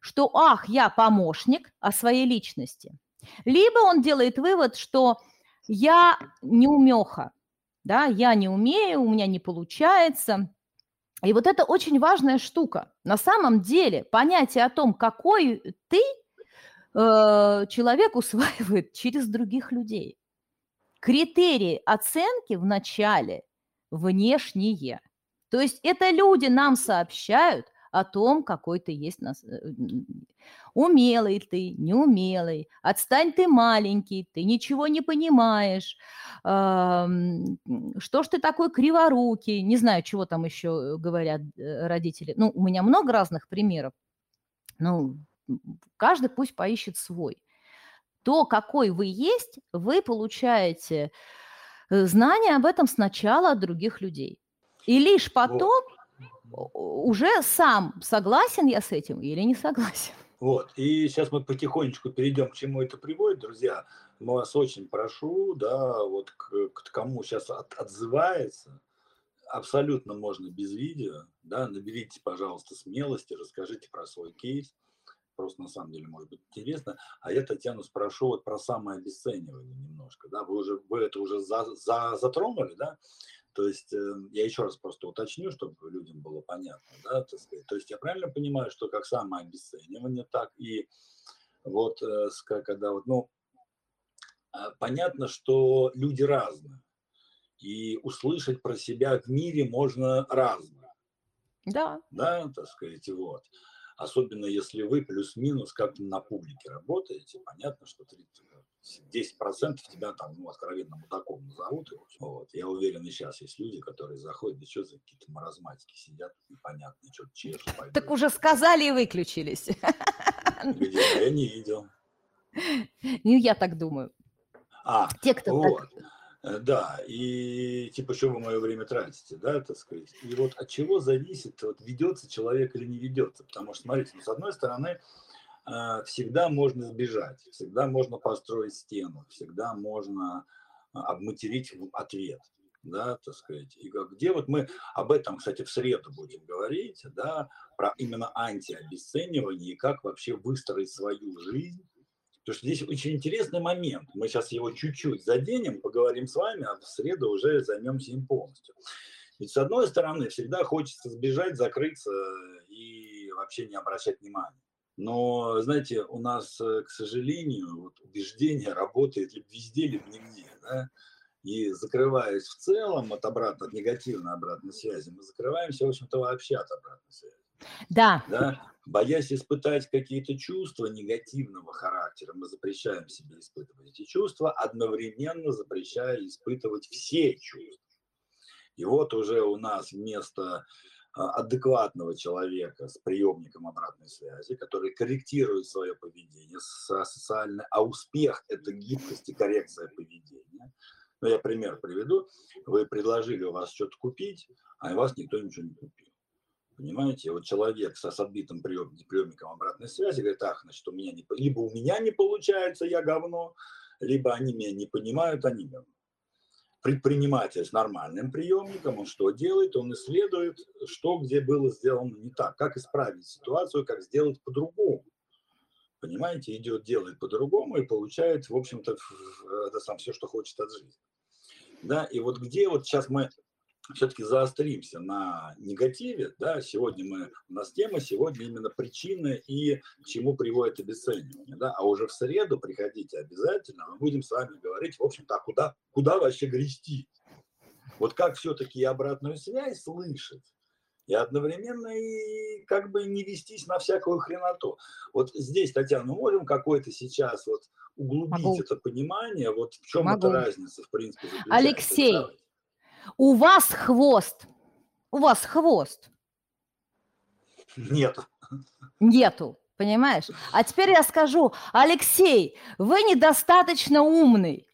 что ах, я помощник о своей личности. Либо он делает вывод, что я неумеха, да, я не умею, у меня не получается. И вот это очень важная штука. На самом деле понятие о том, какой ты, э, человек усваивает через других людей. Критерии оценки в начале внешние. То есть это люди нам сообщают о том, какой ты есть. Нас... Э, умелый ты, неумелый, отстань ты маленький, ты ничего не понимаешь, что ж ты такой криворукий, не знаю, чего там еще говорят э, родители. Ну, у меня много разных примеров. Ну, каждый пусть поищет свой. То, какой вы есть, вы получаете э, знания об этом сначала от других людей. И лишь потом вот. Уже сам согласен я с этим или не согласен. Вот, и сейчас мы потихонечку перейдем, к чему это приводит, друзья. Мы вас очень прошу, да, вот к, к кому сейчас от, отзывается, абсолютно можно без видео, да, наберите, пожалуйста, смелости, расскажите про свой кейс, просто на самом деле может быть интересно. А я Татьяну спрошу вот про самое обесценивание немножко, да, вы уже, вы это уже за, за, затронули, да, то есть э, я еще раз просто уточню, чтобы людям было понятно, да, так сказать. То есть я правильно понимаю, что как самое обесценивание, так и вот э, когда вот, ну, а, понятно, что люди разные, и услышать про себя в мире можно разное. Да. Да, так сказать, вот особенно если вы плюс-минус как на публике работаете, понятно, что 30, 10% тебя там, ну, откровенно мудаком назовут. Вот. Я уверен, и сейчас есть люди, которые заходят, да что за какие-то маразматики сидят, непонятно, что чешут. Так уже сказали и выключились. Где? Я не видел. Ну, я так думаю. А, Те, кто вот. так Э, да, и типа, что вы мое время тратите, да, так сказать. И вот от чего зависит, вот ведется человек или не ведется. Потому что, смотрите, ну, с одной стороны, всегда можно сбежать, всегда можно построить стену, всегда можно э, обматерить ответ, да, так сказать. И где вот мы об этом, кстати, в среду будем говорить, да, про именно антиобесценивание и как вообще выстроить свою жизнь Потому что здесь очень интересный момент. Мы сейчас его чуть-чуть заденем, поговорим с вами, а в среду уже займемся им полностью. Ведь с одной стороны всегда хочется сбежать, закрыться и вообще не обращать внимания. Но, знаете, у нас, э, к сожалению, вот убеждение работает либо везде, либо нигде. Да? И закрываясь в целом от обратной, от негативной обратной связи, мы закрываемся, в общем-то, вообще от обратной связи. Да. да. Боясь испытать какие-то чувства негативного характера, мы запрещаем себе испытывать эти чувства, одновременно запрещая испытывать все чувства. И вот уже у нас вместо адекватного человека с приемником обратной связи, который корректирует свое поведение социально, а успех – это гибкость и коррекция поведения. Ну, я пример приведу. Вы предложили у вас что-то купить, а у вас никто ничего не купил. Понимаете, вот человек со, с отбитым прием, приемником обратной связи говорит, ах, значит, у меня не, либо у меня не получается, я говно, либо они меня не понимают, они говно. Предприниматель с нормальным приемником, он что делает? Он исследует, что где было сделано не так, как исправить ситуацию, как сделать по-другому. Понимаете, идет, делает по-другому и получает, в общем-то, это сам все, что хочет от жизни. Да, и вот где вот сейчас мы все-таки заостримся на негативе, да, сегодня мы, у нас тема сегодня именно причины и к чему приводит обесценивание, да, а уже в среду приходите обязательно, мы будем с вами говорить, в общем-то, а куда, куда вообще грести, вот как все-таки обратную связь слышать, и одновременно и как бы не вестись на всякую хреноту. Вот здесь, Татьяна, мы можем какой-то сейчас вот углубить Могу. это понимание, вот в чем Могу. эта разница, в принципе, Алексей. У вас хвост. У вас хвост. Нету. Нету, понимаешь? А теперь я скажу, Алексей, вы недостаточно умный.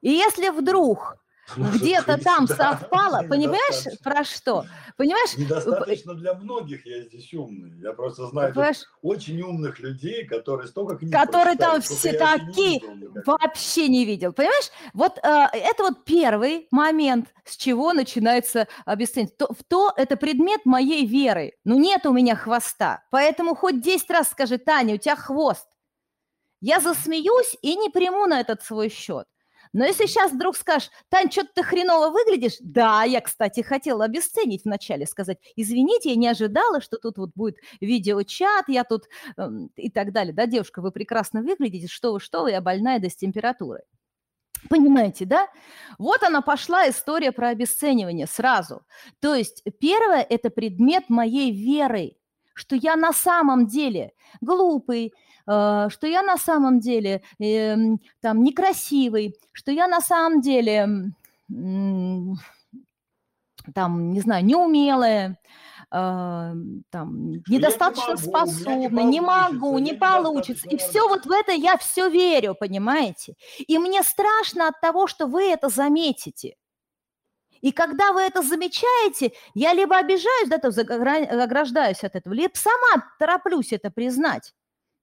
И если вдруг где-то там совпало, понимаешь, про что? Понимаешь? Недостаточно для многих я здесь умный. Я просто знаю очень умных людей, которые столько книг Которые там все такие, вообще не видел, понимаешь? Вот э, это вот первый момент, с чего начинается обесценивание. То, в то это предмет моей веры. Ну нет у меня хвоста, поэтому хоть 10 раз скажи, Таня, у тебя хвост. Я засмеюсь и не приму на этот свой счет. Но если сейчас вдруг скажешь, Тань, что-то ты хреново выглядишь, да, я, кстати, хотела обесценить вначале, сказать, извините, я не ожидала, что тут вот будет видеочат, я тут э, и так далее. Да, девушка, вы прекрасно выглядите, что вы, что вы, я больная да с температурой. Понимаете, да? Вот она пошла история про обесценивание сразу. То есть первое – это предмет моей веры, что я на самом деле глупый, что я на самом деле эм, там некрасивый, что я на самом деле там, не знаю, неумелая, э, там, недостаточно не могу, способна, не, не могу, не получится. И все вот в это я все верю, понимаете? И мне страшно от того, что вы это заметите. И когда вы это замечаете, я либо обижаюсь, да, то ограждаюсь от этого, либо сама тороплюсь это признать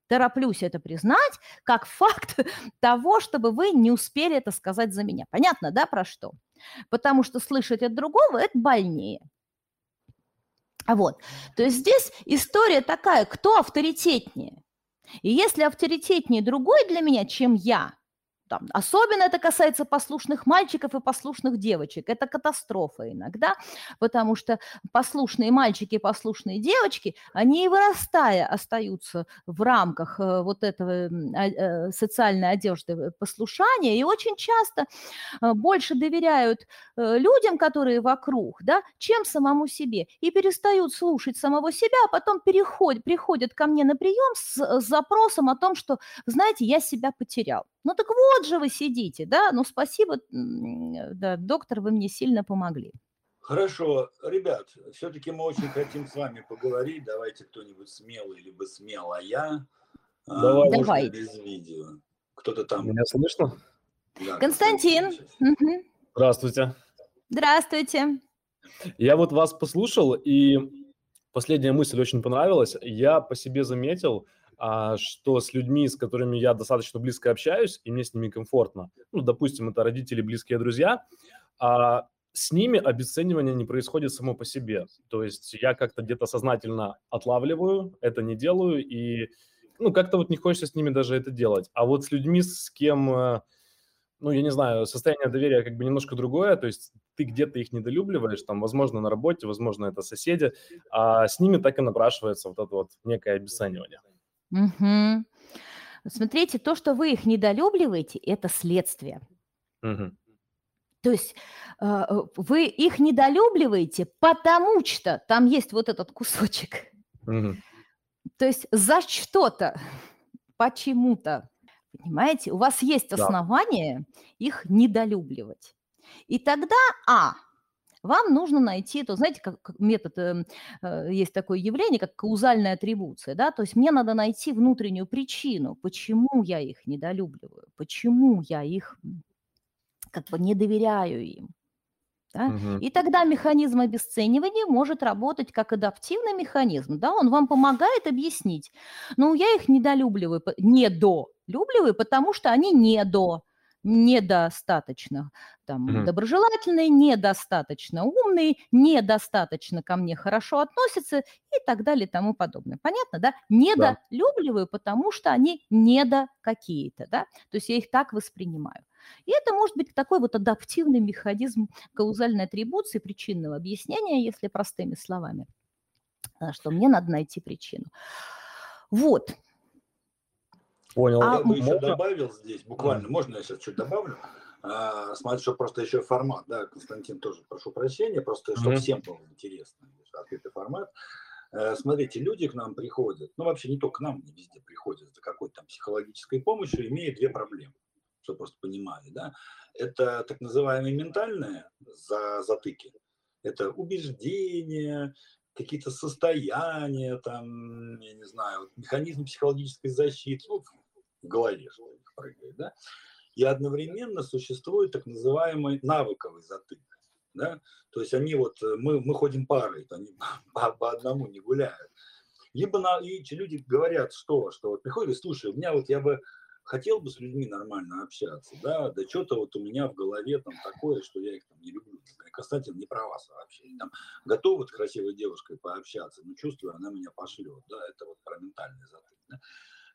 тороплюсь это признать как факт того, чтобы вы не успели это сказать за меня. Понятно, да, про что? Потому что слышать от другого – это больнее. Вот. То есть здесь история такая, кто авторитетнее. И если авторитетнее другой для меня, чем я, там, особенно это касается послушных мальчиков и послушных девочек. Это катастрофа иногда, потому что послушные мальчики и послушные девочки, они и вырастая остаются в рамках э, вот этого а, э, социальной одежды э, послушания и очень часто больше доверяют людям, которые вокруг, да, чем самому себе. И перестают слушать самого себя, а потом переходят, приходят ко мне на прием с запросом о том, что, знаете, я себя потерял. Ну так вот же вы сидите, да? Ну спасибо, да, доктор, вы мне сильно помогли. Хорошо, ребят, все-таки мы очень хотим с вами поговорить. Давайте кто-нибудь смелый либо смелая. А, Давай. Давай. без видео. Кто-то там. Меня слышно? Да, Константин. Здравствуйте. Здравствуйте. Я вот вас послушал, и последняя мысль очень понравилась. Я по себе заметил, что с людьми, с которыми я достаточно близко общаюсь, и мне с ними комфортно, ну, допустим, это родители, близкие друзья, а с ними обесценивание не происходит само по себе. То есть я как-то где-то сознательно отлавливаю, это не делаю, и ну, как-то вот не хочется с ними даже это делать. А вот с людьми, с кем, э, ну, я не знаю, состояние доверия как бы немножко другое, то есть ты где-то их недолюбливаешь, там, возможно, на работе, возможно, это соседи, а с ними так и напрашивается вот это вот некое обесценивание. Угу. Смотрите, то, что вы их недолюбливаете, это следствие. Угу. То есть э, вы их недолюбливаете, потому что там есть вот этот кусочек. Угу. То есть за что-то, почему-то, понимаете, у вас есть основания да. их недолюбливать. И тогда, а, вам нужно найти, то знаете, как, как метод, э, э, есть такое явление, как каузальная атрибуция, да, то есть мне надо найти внутреннюю причину, почему я их недолюбливаю, почему я их как бы не доверяю им. Да? Угу. И тогда механизм обесценивания может работать как адаптивный механизм. Да? Он вам помогает объяснить. Ну, я их недолюбливаю, недолюбливаю, потому что они не до недостаточно там, угу. доброжелательный, недостаточно умный, недостаточно ко мне хорошо относятся и так далее и тому подобное. Понятно, да? Недолюбливаю, да. потому что они недо какие-то, да? То есть я их так воспринимаю. И это может быть такой вот адаптивный механизм каузальной атрибуции, причинного объяснения, если простыми словами, что мне надо найти причину. Вот. Понял. А, я бы еще добавил здесь, буквально, можно я сейчас чуть добавлю? А, смотрите, что просто еще формат, да, Константин тоже прошу прощения, просто чтобы mm-hmm. всем было интересно, открытый формат. Э, смотрите, люди к нам приходят, ну вообще не только к нам, не везде приходят за какой-то там психологической помощью, имея две проблемы, чтобы просто понимали, да. Это так называемые ментальные за затыки, это убеждения, какие-то состояния, там, я не знаю, механизм психологической защиты, ну, в голове, них прыгает, да. и одновременно существует так называемый навыковый затык. Да? То есть они вот, э, мы, мы ходим парой, они по, по одному не гуляют. Либо на, и люди говорят, что, что вот приходят, слушай, у меня вот я бы хотел бы с людьми нормально общаться, да, да что-то вот у меня в голове там такое, что я их там не люблю. Константин, не про вас вообще. Там, готов вот красивой девушкой пообщаться, но чувствую, она меня пошлет, да, это вот про ментальный затык. Да?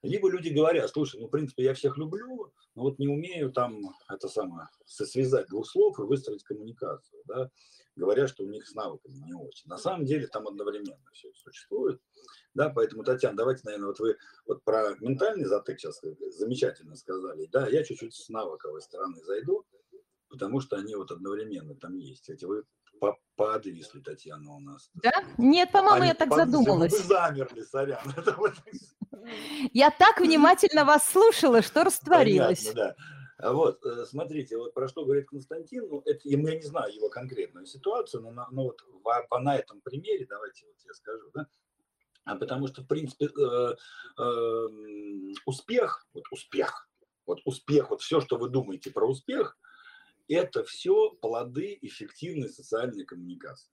Либо люди говорят, слушай, ну, в принципе, я всех люблю, но вот не умею там, это самое, связать двух слов и выстроить коммуникацию, да, говорят, что у них с навыками не очень. На самом деле там одновременно все существует, да, поэтому, Татьяна, давайте, наверное, вот вы вот про ментальный затык сейчас замечательно сказали, да, я чуть-чуть с навыковой стороны зайду, потому что они вот одновременно там есть. Эти вы подвисли, Татьяна, у нас. Да? Нет, по-моему, я так задумалась. Вы замерли, сорян. Я так внимательно вас слушала, что растворилась. Понятно, да. Вот, э, смотрите, вот про что говорит Константин, ну, это, я не знаю его конкретную ситуацию, но, на, но вот по, по, на этом примере, давайте вот я скажу, да, а потому что, в принципе, э, э, успех, вот успех, вот успех, вот все, что вы думаете про успех, это все плоды эффективной социальной коммуникации.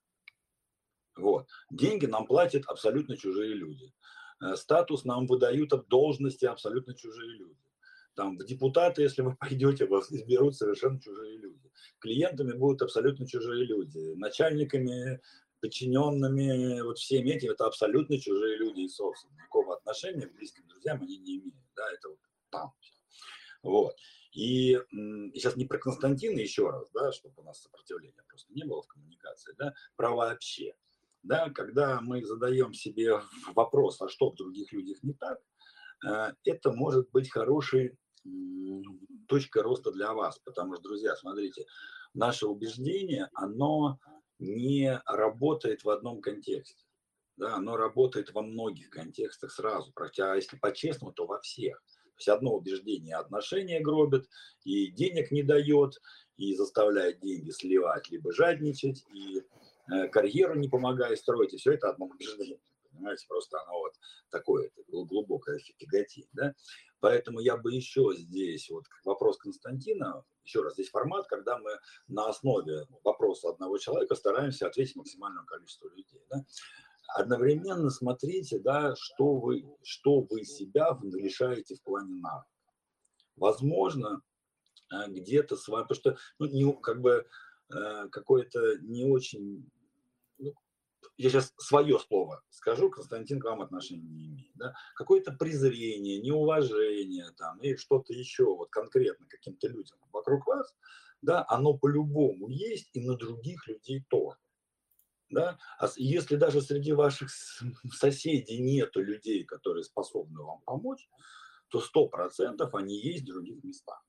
Вот. Деньги нам платят абсолютно чужие люди. Э, статус нам выдают от должности абсолютно чужие люди. Там в депутаты, если вы пойдете, вас изберут совершенно чужие люди. Клиентами будут абсолютно чужие люди. Начальниками, подчиненными, вот всеми этими, это абсолютно чужие люди и, собственно, никакого отношения к близким друзьям они не имеют. Да, это вот там. Вот. И, сейчас не про Константина еще раз, да, чтобы у нас сопротивления просто не было в коммуникации, да, про вообще да, когда мы задаем себе вопрос, а что в других людях не так, э, это может быть хорошей точка роста для вас, потому что, друзья, смотрите, наше убеждение, оно не работает в одном контексте. Да, оно работает во многих контекстах сразу. А если по-честному, то во всех. То есть одно убеждение отношения гробит, и денег не дает, и заставляет деньги сливать, либо жадничать, и Э, карьеру не помогая строить, и все это одно убеждение. Понимаете, просто оно вот такое глубокое фигати, да. Поэтому я бы еще здесь, вот вопрос Константина, еще раз, здесь формат, когда мы на основе вопроса одного человека стараемся ответить максимальному количеству людей, да. Одновременно смотрите, да, что вы, что вы себя лишаете в плане навыков. Возможно, э, где-то с вами, потому что, ну, не, как бы, э, какое-то не очень я сейчас свое слово скажу, Константин к вам отношения не имеет, да, какое-то презрение, неуважение там и что-то еще вот конкретно каким-то людям вокруг вас, да, оно по-любому есть и на других людей тоже. Да? А если даже среди ваших соседей нет людей, которые способны вам помочь, то сто процентов они есть в других местах.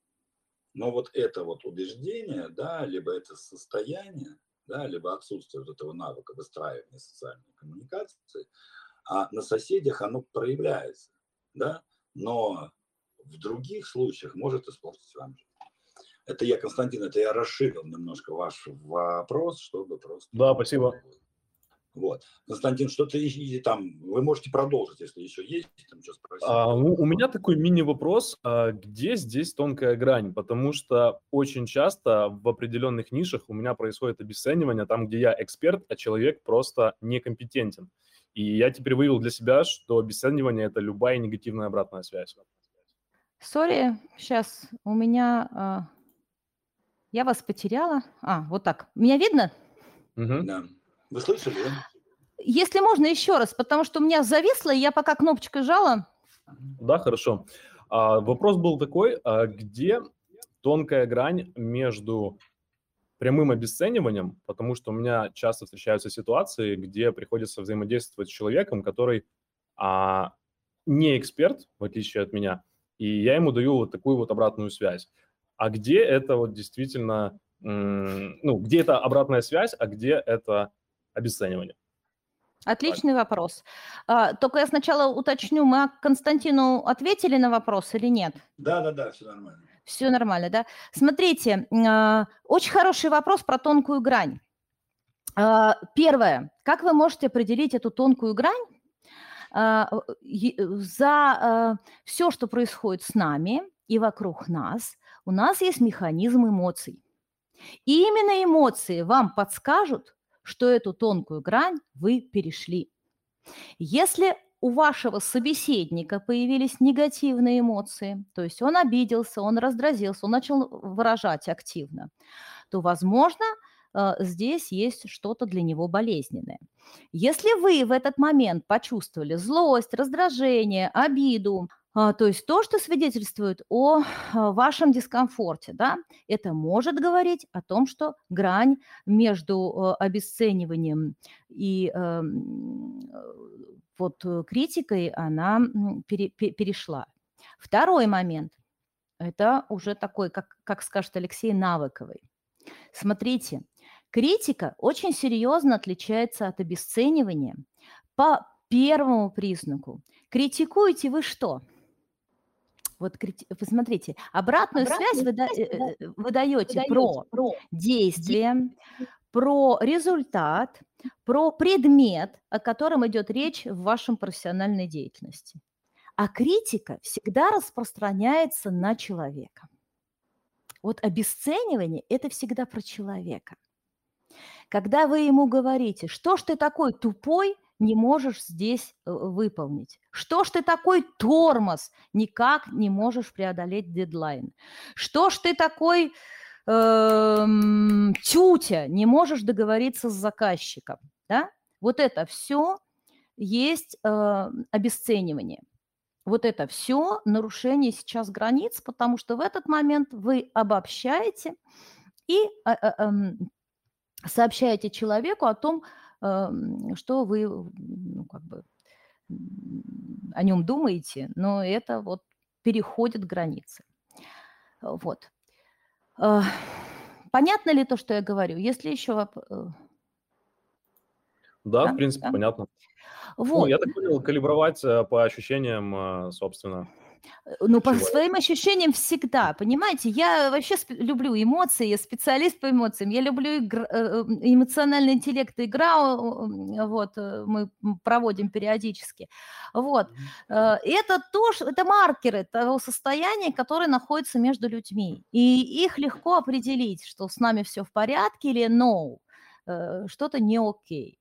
Но вот это вот убеждение, да, либо это состояние, да, либо отсутствие вот этого навыка выстраивания социальной коммуникации, а на соседях оно проявляется, да, но в других случаях может испортить вам жизнь. Это я, Константин, это я расширил немножко ваш вопрос, чтобы просто... Да, спасибо. Вот. Константин, что-то там, вы можете продолжить, если еще есть, там что спросить. А, ну, у меня такой мини-вопрос, а где здесь тонкая грань? Потому что очень часто в определенных нишах у меня происходит обесценивание там, где я эксперт, а человек просто некомпетентен. И я теперь выявил для себя, что обесценивание – это любая негативная обратная связь. Сори, сейчас у меня... Я вас потеряла. А, вот так. Меня видно? Угу. Да. Вы слышали, да? Если можно еще раз, потому что у меня зависло, и я пока кнопочкой жала. Да, хорошо. А, вопрос был такой, а где тонкая грань между прямым обесцениванием, потому что у меня часто встречаются ситуации, где приходится взаимодействовать с человеком, который а, не эксперт, в отличие от меня, и я ему даю вот такую вот обратную связь. А где это вот действительно, ну, где это обратная связь, а где это обесценивания. Отличный вопрос. А, только я сначала уточню, мы Константину ответили на вопрос или нет? Да, да, да, все нормально. Все нормально, да? Смотрите, а, очень хороший вопрос про тонкую грань. А, первое, как вы можете определить эту тонкую грань? За все, что происходит с нами и вокруг нас, у нас есть механизм эмоций. И именно эмоции вам подскажут, что эту тонкую грань вы перешли. Если у вашего собеседника появились негативные эмоции, то есть он обиделся, он раздразился, он начал выражать активно, то, возможно, э, здесь есть что-то для него болезненное. Если вы в этот момент почувствовали злость, раздражение, обиду, то есть то, что свидетельствует о а, вашем дискомфорте, да, это может говорить о том, что грань между э, обесцениванием и эм, вот э, критикой, она пере, перешла. Второй момент – это уже такой, как, как скажет Алексей Навыковый. Смотрите, критика очень серьезно отличается от обесценивания по первому признаку. Критикуете вы что? Вот посмотрите, обратную, обратную связь, выда- связь выда- э, вы даете про, про действие, про результат, про предмет, о котором идет речь в вашем профессиональной деятельности. А критика всегда распространяется на человека. Вот обесценивание – это всегда про человека. Когда вы ему говорите, что ж ты такой тупой – не можешь здесь э, выполнить? Что ж ты такой тормоз, никак не можешь преодолеть дедлайн? Что ж ты такой э, тютя, не можешь договориться с заказчиком? Да? Вот это все есть э, обесценивание. Вот это все нарушение сейчас границ, потому что в этот момент вы обобщаете и э, э, э, сообщаете человеку о том, что вы ну, как бы о нем думаете, но это вот переходит границы. Вот. А, понятно ли то, что я говорю? Если еще... Э, да, да? в принципе, да? понятно. Вот. Ну, я так понял, калибровать э, по ощущениям, э, собственно, Э, ну, по своим ощущениям всегда, понимаете? Я вообще люблю эмоции, я специалист по эмоциям, я люблю игр, э, э, эмоциональный интеллект, игра, вот, мы проводим периодически. Вот. Это тоже, это маркеры того состояния, которое находится между людьми. И их легко определить, что с нами все в порядке или no, что-то не окей.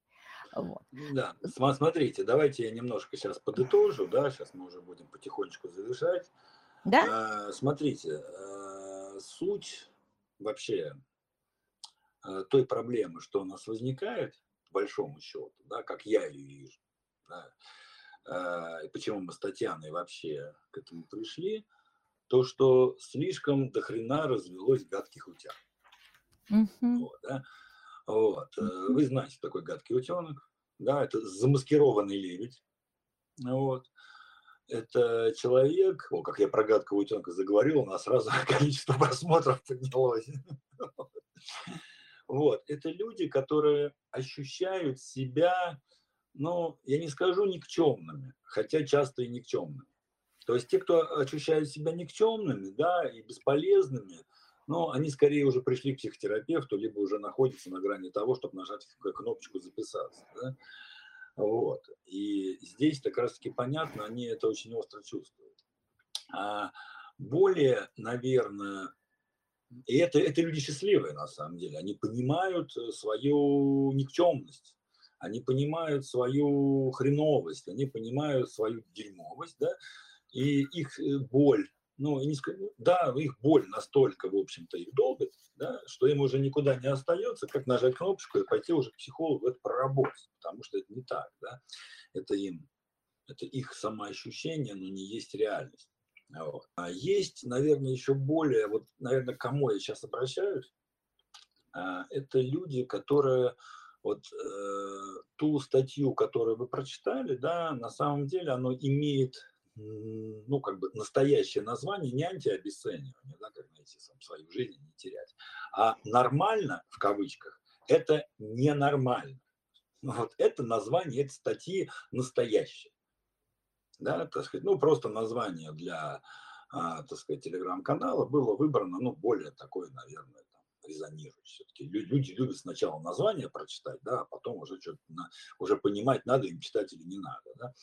Вот. Да, смотрите, давайте я немножко сейчас подытожу, да, сейчас мы уже будем потихонечку завершать. Да? А, смотрите, а, суть вообще а, той проблемы, что у нас возникает, по большому счету, да, как я ее вижу, да, а, и почему мы с Татьяной вообще к этому пришли, то, что слишком до хрена развелось гадких утят. Угу. Вот, да? Вот. Э, вы знаете, такой гадкий утенок. Да, это замаскированный лебедь. Вот. Это человек, о, как я про гадкого утенка заговорил, у нас сразу количество просмотров поднялось. Вот. Это люди, которые ощущают себя, ну, я не скажу никчемными, хотя часто и никчемными. То есть те, кто ощущают себя никчемными, да, и бесполезными, но они скорее уже пришли к психотерапевту, либо уже находятся на грани того, чтобы нажать кнопочку «записаться». Да? Вот. И здесь как раз-таки понятно, они это очень остро чувствуют. А более, наверное, и это, это люди счастливые на самом деле, они понимают э, свою никчемность, они понимают свою хреновость, они понимают свою дерьмовость, да, и их э, боль ну, и не ну, да, их боль настолько, в общем-то, их долбит, да, что им уже никуда не остается, как нажать кнопочку и пойти уже к психологу это проработать, потому что это не так, да, это им, это их самоощущение, но не есть реальность. Вот. А есть, наверное, еще более, вот, наверное, кому я сейчас обращаюсь, а, это люди, которые вот э, ту статью, которую вы прочитали, да, на самом деле оно имеет ну, как бы настоящее название не антиобесценивание, да, как найти сам свою жизнь не терять, а нормально, в кавычках, это ненормально. Вот это название этой статьи настоящее. Да, так сказать, ну, просто название для, а, так сказать, телеграм-канала было выбрано, ну, более такое, наверное, резонирующее. Все-таки люди любят сначала название прочитать, да, а потом уже что-то, уже понимать, надо им читать или не надо, да.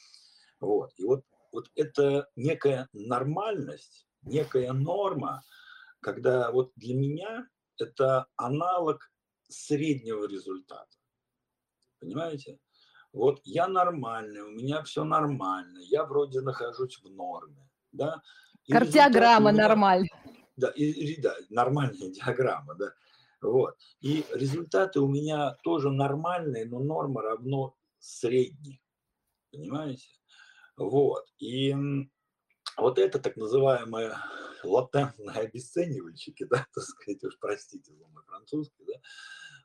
Вот. И вот вот это некая нормальность, некая норма, когда вот для меня это аналог среднего результата. Понимаете? Вот я нормальный, у меня все нормально, я вроде нахожусь в норме, да. И Картиограмма меня, нормаль. Да, и, да, нормальная диаграмма, да. Вот. И результаты у меня тоже нормальные, но норма равно средней. Понимаете? Вот. И вот это так называемое латентные обесценивальщики, да, так сказать, уж простите за мой французский, да,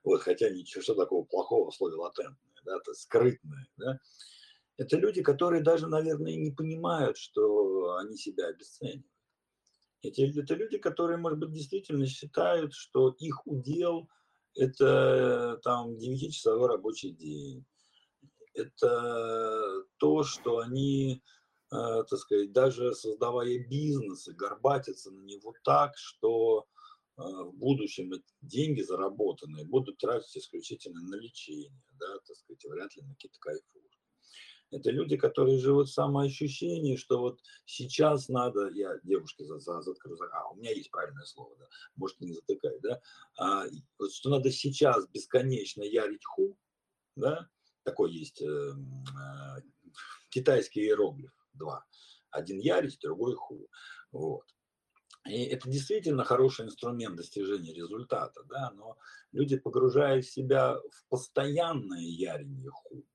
вот, хотя ничего, что такого плохого в слове латентные, да, это скрытные, да, это люди, которые даже, наверное, не понимают, что они себя обесценивают. Эти, это люди, которые, может быть, действительно считают, что их удел – это там 9-часовой рабочий день. Это то, что они Э, так сказать, даже создавая бизнес и горбатиться на него так, что э, в будущем деньги заработанные будут тратить исключительно на лечение, да, так сказать, вряд ли на какие-то кайфуры. Это люди, которые живут в самоощущении, что вот сейчас надо, я девушке за, за, заткну, а у меня есть правильное слово, да, может не затыкай, да, а, вот что надо сейчас бесконечно ярить ху, да, такой есть э, э, китайский иероглиф, два. Один ярить, другой ху. Вот. И это действительно хороший инструмент достижения результата, да, но люди, погружая себя в постоянное ярение ху,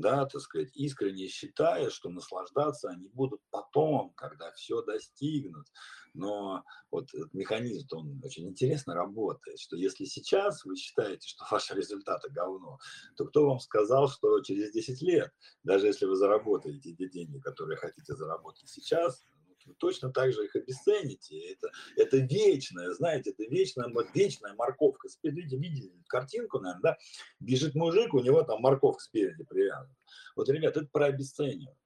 да, так сказать, искренне считая, что наслаждаться они будут потом, когда все достигнут. Но вот этот механизм, он очень интересно работает, что если сейчас вы считаете, что ваши результаты говно, то кто вам сказал, что через 10 лет, даже если вы заработаете те деньги, которые хотите заработать сейчас, вы точно так же их обесцените. Это, это вечное, знаете, это вечная, вечная морковка. Видите, видели картинку, наверное, да? Бежит мужик, у него там морковка спереди привязана. Вот, ребят, это про обесценивание.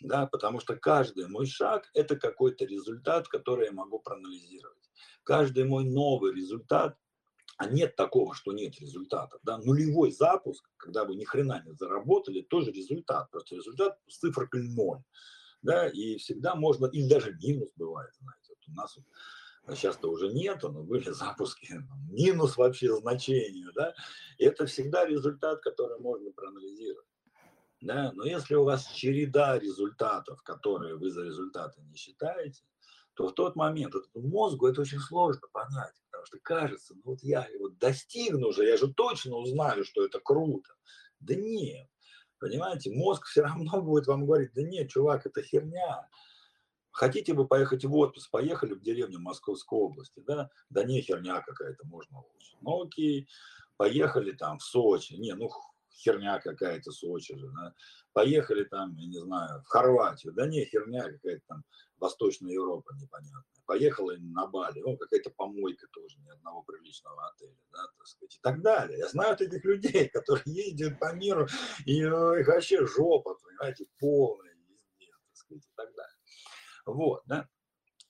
Да, потому что каждый мой шаг – это какой-то результат, который я могу проанализировать. Каждый мой новый результат а нет такого, что нет результата. Да? Нулевой запуск, когда вы ни хрена не заработали, тоже результат. Просто результат с цифрой ноль да, и всегда можно, или даже минус бывает, знаете, вот у нас вот, сейчас-то уже нету, но были запуски, минус вообще значению, да, и это всегда результат, который можно проанализировать. Да? Но если у вас череда результатов, которые вы за результаты не считаете, то в тот момент вот, мозгу это очень сложно понять, потому что кажется, ну вот я его достигну же, я же точно узнаю, что это круто. Да нет, Понимаете, мозг все равно будет вам говорить, да нет, чувак, это херня. Хотите вы поехать в отпуск, поехали в деревню Московской области, да? Да не, херня какая-то, можно лучше. Ну окей, поехали там в Сочи, не, ну херня какая-то Сочи же, да? Поехали там, я не знаю, в Хорватию, да не, херня какая-то там Восточная Европа непонятная. Поехала на Бали, ну, какая-то помойка тоже, ни одного приличного отеля, да, так сказать, и так далее. Я знаю этих людей, которые ездят по миру, и ну, их вообще жопа, понимаете, полная так сказать, и так далее. Вот, да.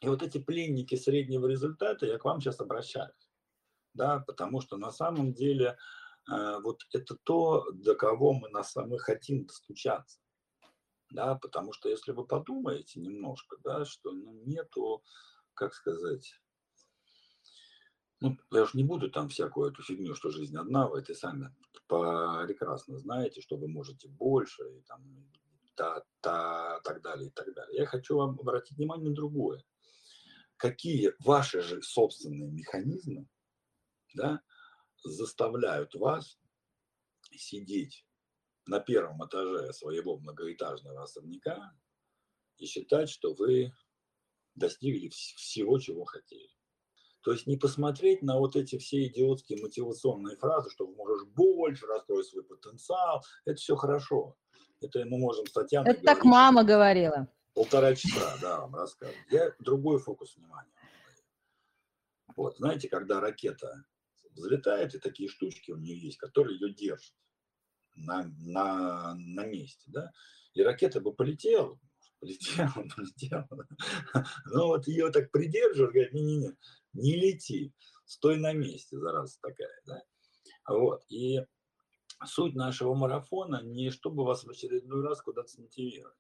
И вот эти пленники среднего результата, я к вам сейчас обращаюсь, да, потому что на самом деле э, вот это то, до кого мы, на, мы хотим достучаться да, потому что если вы подумаете немножко, да, что ну, нету, как сказать, ну, я же не буду там всякую эту фигню, что жизнь одна, вы это сами прекрасно знаете, что вы можете больше, и там, та, та, так далее, и так далее. Я хочу вам обратить внимание на другое. Какие ваши же собственные механизмы, да, заставляют вас сидеть на первом этаже своего многоэтажного особняка и считать, что вы достигли всего, чего хотели. То есть не посмотреть на вот эти все идиотские мотивационные фразы, что можешь больше раскрой свой потенциал. Это все хорошо. Это мы можем с Татьяной Это так мама говорила. Полтора часа, да, вам рассказываю. Я другой фокус внимания. Вот, знаете, когда ракета взлетает, и такие штучки у нее есть, которые ее держат на, на, на месте, да, и ракета бы полетела, полетела, полетела, но вот ее так придерживают, говорят, не-не-не, не лети, стой на месте, зараза такая, да, вот, и суть нашего марафона не чтобы вас в очередной раз куда-то смотивировать,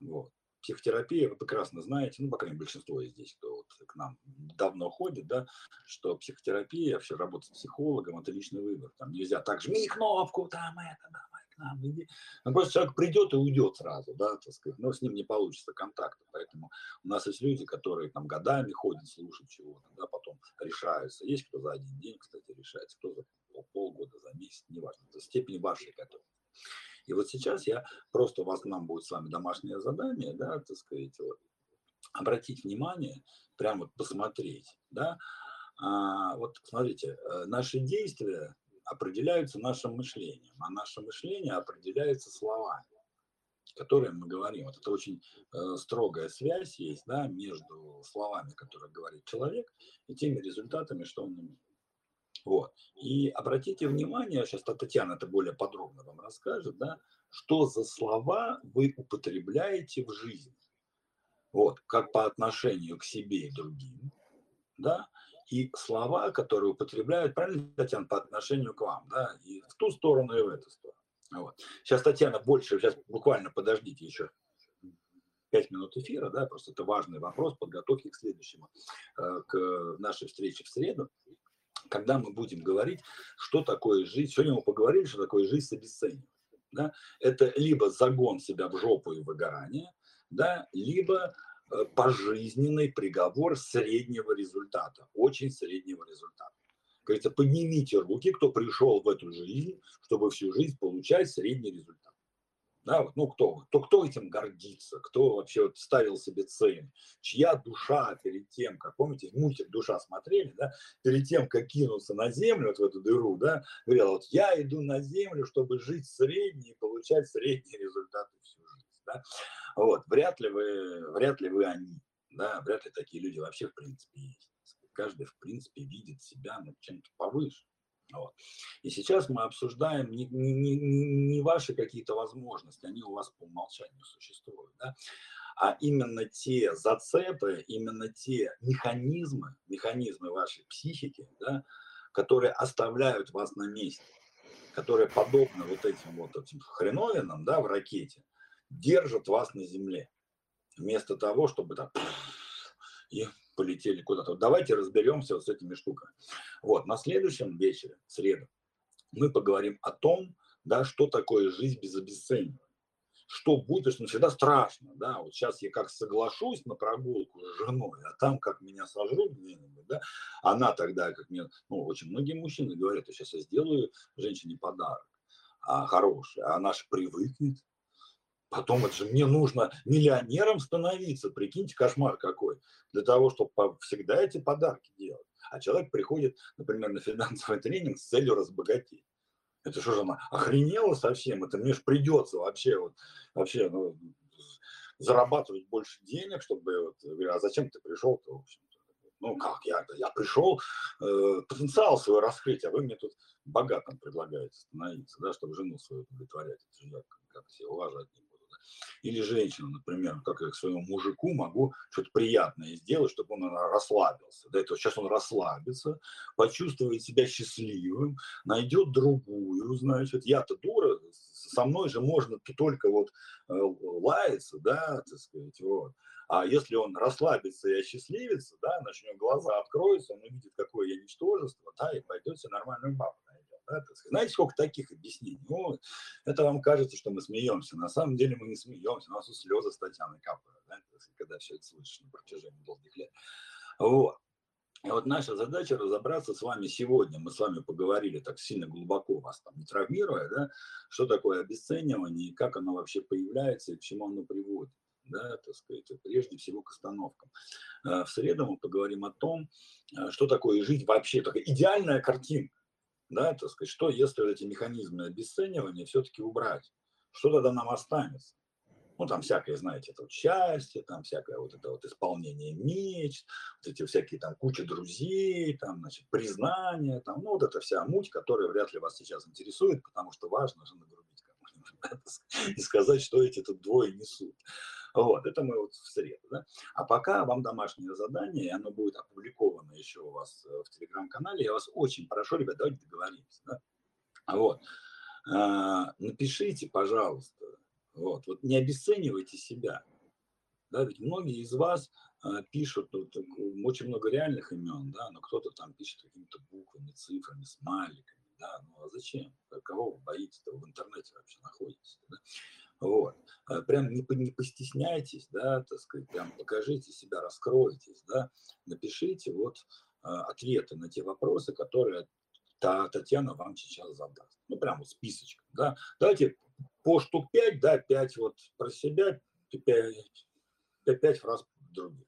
вот, психотерапия, вы прекрасно знаете, ну, по крайней мере, большинство из здесь, кто вот к нам давно ходит, да, что психотерапия, вообще работа с психологом – это личный выбор. Там нельзя так, жми кнопку, там это, давай к нам, иди. Ну, просто человек придет и уйдет сразу, да, так сказать, но с ним не получится контакта. Поэтому у нас есть люди, которые там годами ходят, слушать чего-то, да, потом решаются. Есть кто за один день, кстати, решается, кто за полгода, за месяц, неважно, за степень вашей готовности. И вот сейчас я просто у вас нам будет с вами домашнее задание, да, так сказать, вот, обратить внимание, прямо вот посмотреть, да, а, вот смотрите, э, наши действия определяются нашим мышлением, а наше мышление определяется словами, которые мы говорим. Вот это очень э, строгая связь есть, да, между словами, которые говорит человек, и теми результатами, что он имеет. Вот. И обратите внимание, сейчас Татьяна это более подробно вам расскажет, да, что за слова вы употребляете в жизни. Вот, как по отношению к себе и другим, да, и слова, которые употребляют, правильно, Татьяна, по отношению к вам, да, и в ту сторону, и в эту сторону. Вот. Сейчас, Татьяна, больше, сейчас буквально подождите еще пять минут эфира, да, просто это важный вопрос подготовки к следующему, э, к нашей встрече в среду когда мы будем говорить, что такое жизнь. Сегодня мы поговорили, что такое жизнь с обесцениванием. Да? Это либо загон себя в жопу и выгорание, да? либо э, пожизненный приговор среднего результата, очень среднего результата. Говорится, поднимите руки, кто пришел в эту жизнь, чтобы всю жизнь получать средний результат. Да, ну кто, кто, кто этим гордится, кто вообще вот ставил себе цель, чья душа перед тем, как, помните, мультик «Душа» смотрели, да, перед тем, как кинуться на землю, вот в эту дыру, да, говорила, вот я иду на землю, чтобы жить средний и получать средние результаты всю жизнь, да, вот, вряд ли вы, вряд ли вы они, да, вряд ли такие люди вообще в принципе есть. Каждый, в принципе, видит себя над чем-то повыше. Вот. И сейчас мы обсуждаем не, не, не ваши какие-то возможности, они у вас по умолчанию существуют, да? а именно те зацепы, именно те механизмы, механизмы вашей психики, да, которые оставляют вас на месте, которые подобно вот этим вот этим хреновинам да, в ракете, держат вас на земле. Вместо того, чтобы так и полетели куда-то. Давайте разберемся вот с этими штуками. Вот, на следующем вечере, в среду, мы поговорим о том, да, что такое жизнь без обесценивания. Что будет, что всегда страшно, да, вот сейчас я как соглашусь на прогулку с женой, а там как меня сожрут где-нибудь, да, она тогда как мне, ну, очень многие мужчины говорят, что сейчас я сделаю женщине подарок, а, хороший, а она же привыкнет, Потом это же мне нужно миллионером становиться, прикиньте, кошмар какой, для того, чтобы всегда эти подарки делать. А человек приходит, например, на финансовый тренинг с целью разбогатеть. Это что же она охренела совсем? Это мне же придется вообще, вот, вообще ну, зарабатывать больше денег, чтобы... Вот, а зачем ты пришел-то, в общем ну как, я, я пришел э, потенциал свой раскрыть, а вы мне тут богатым предлагаете становиться, да, чтобы жену свою удовлетворять. Это же я как, как себя уважать или женщина, например, как я к своему мужику могу что-то приятное сделать, чтобы он расслабился. Да, это сейчас он расслабится, почувствует себя счастливым, найдет другую, значит, я-то дура, со мной же можно только вот э, лаяться, да, так сказать, вот. А если он расслабится и осчастливится, да, начнет глаза откроются, он увидит, какое я ничтожество, да, и пойдет себе нормальную бабу. Да, Знаете, сколько таких объяснений? Ну, это вам кажется, что мы смеемся. На самом деле мы не смеемся, у нас тут слезы с Татьяной капают, да, когда все это слышишь на протяжении долгих лет. Вот. И вот наша задача разобраться с вами сегодня. Мы с вами поговорили так сильно глубоко, вас там не травмируя, да, что такое обесценивание, и как оно вообще появляется, и к чему оно приводит. Да, так сказать, прежде всего к остановкам. Э, в среду мы поговорим о том, э, что такое жить вообще, такая идеальная картинка да, так сказать, что если эти механизмы обесценивания все-таки убрать, что тогда нам останется? Ну, там всякое, знаете, это вот счастье, там всякое вот это вот исполнение мечт, вот эти всякие там куча друзей, там, значит, признание, там, ну, вот эта вся муть, которая вряд ли вас сейчас интересует, потому что важно же нагрубить кому-нибудь и сказать, что эти тут двое несут. Вот, это мы вот в среду, да. А пока вам домашнее задание, и оно будет опубликовано еще у вас э, в телеграм-канале, я вас очень прошу, ребят, давайте договоримся, да. Вот, а, напишите, пожалуйста, вот, вот не обесценивайте себя, Да, ведь многие из вас э, пишут вот, очень много реальных имен, да, но кто-то там пишет какими-то буквами, цифрами, смайликами, да, ну а зачем? Кого вы боитесь-то в интернете вообще находитесь? Да? Вот. А прям не, не постесняйтесь, да, так сказать, прям покажите себя, раскройтесь, да, напишите вот а, ответы на те вопросы, которые та, Татьяна вам сейчас задаст. Ну, прям вот списочком, да. Давайте по штук пять, да, пять вот про себя, пять, пять фраз других.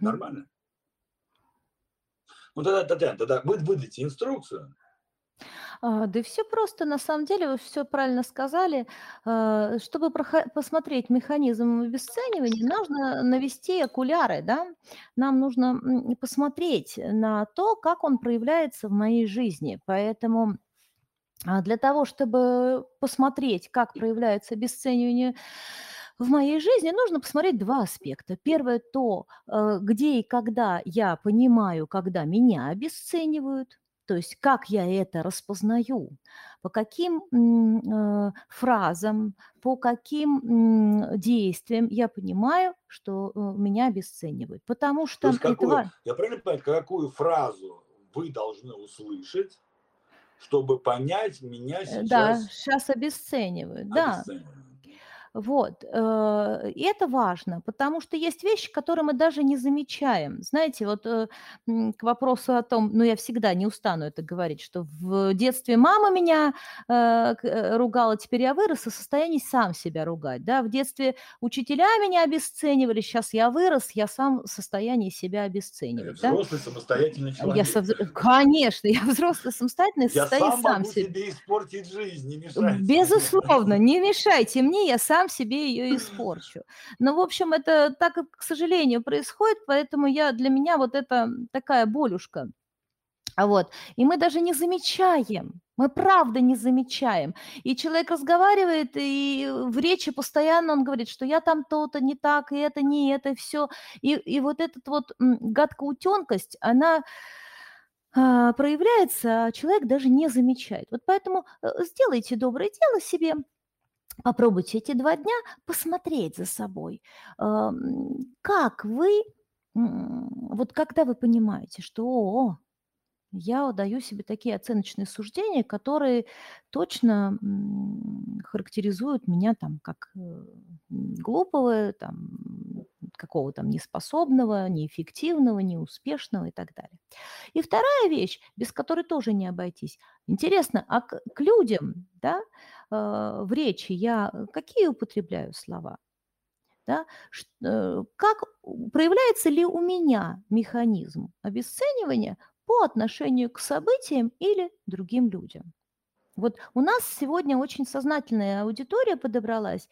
Нормально? Ну, тогда, Татьяна, тогда вы выдайте инструкцию, а, да все просто, на самом деле, вы все правильно сказали. А, чтобы посмотреть механизм обесценивания, нужно навести окуляры, да? Нам нужно посмотреть на то, как он проявляется в моей жизни. Поэтому а, для того, чтобы посмотреть, как проявляется обесценивание в моей жизни, нужно посмотреть два аспекта. Первое – то, где и когда я понимаю, когда меня обесценивают, то есть как я это распознаю, по каким э, фразам, по каким э, действиям я понимаю, что э, меня обесценивают. Потому что... какую, этого... Я правильно понимаю, какую фразу вы должны услышать, чтобы понять меня сейчас... Да, сейчас обесценивают, обесценивают. да. Вот. Э, и это важно, потому что есть вещи, которые мы даже не замечаем. Знаете, вот э, к вопросу о том, ну я всегда не устану это говорить, что в детстве мама меня э, ругала, теперь я вырос и в состоянии сам себя ругать. Да? В детстве учителя меня обесценивали, сейчас я вырос, я сам в состоянии себя обесценивать. Взрослый, да? самостоятельный человек. Я со... Конечно, я взрослый, самостоятельный, я сам, сам могу себе... себе испортить жизнь, не мешайте. Безусловно, не мешайте мне, я сам себе ее испорчу. Но, в общем, это так, к сожалению, происходит, поэтому я, для меня вот это такая болюшка. А вот. И мы даже не замечаем, мы правда не замечаем. И человек разговаривает, и в речи постоянно он говорит, что я там то-то не так, и это не это, и все. И, и вот эта вот гадкоутенкость, она а, проявляется, а человек даже не замечает. Вот поэтому э, сделайте доброе дело себе, попробуйте эти два дня посмотреть за собой, как вы, вот когда вы понимаете, что о, я даю себе такие оценочные суждения, которые точно характеризуют меня там как э, глупого, там, какого там неспособного, неэффективного, неуспешного и так далее. И вторая вещь, без которой тоже не обойтись. Интересно, а к, к людям да, в речи я какие употребляю слова? Да? Э, как проявляется ли у меня механизм обесценивания по отношению к событиям или другим людям. Вот у нас сегодня очень сознательная аудитория подобралась,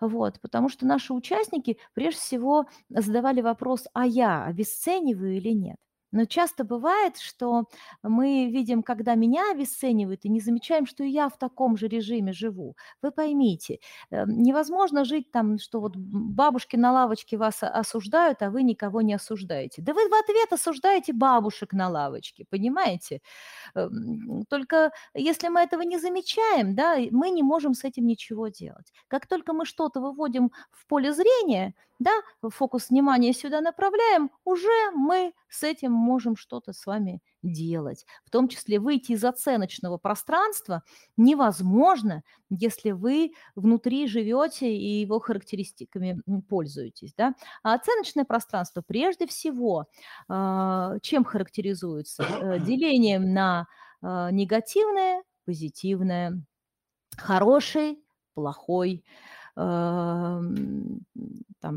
вот, потому что наши участники прежде всего задавали вопрос, а я обесцениваю или нет. Но часто бывает, что мы видим, когда меня обесценивают, и не замечаем, что и я в таком же режиме живу. Вы поймите, э, невозможно жить там, что вот бабушки на лавочке вас осуждают, а вы никого не осуждаете. Да вы в ответ осуждаете бабушек на лавочке, понимаете? Эм, только если мы этого не замечаем, да, мы не можем с этим ничего делать. Как только мы что-то выводим в поле зрения, да, фокус внимания сюда направляем, уже мы с этим можем что-то с вами делать. В том числе выйти из оценочного пространства невозможно, если вы внутри живете и его характеристиками пользуетесь. Да? А оценочное пространство прежде всего а, чем характеризуется? Э, делением на а, негативное, позитивное, хороший, плохой, там,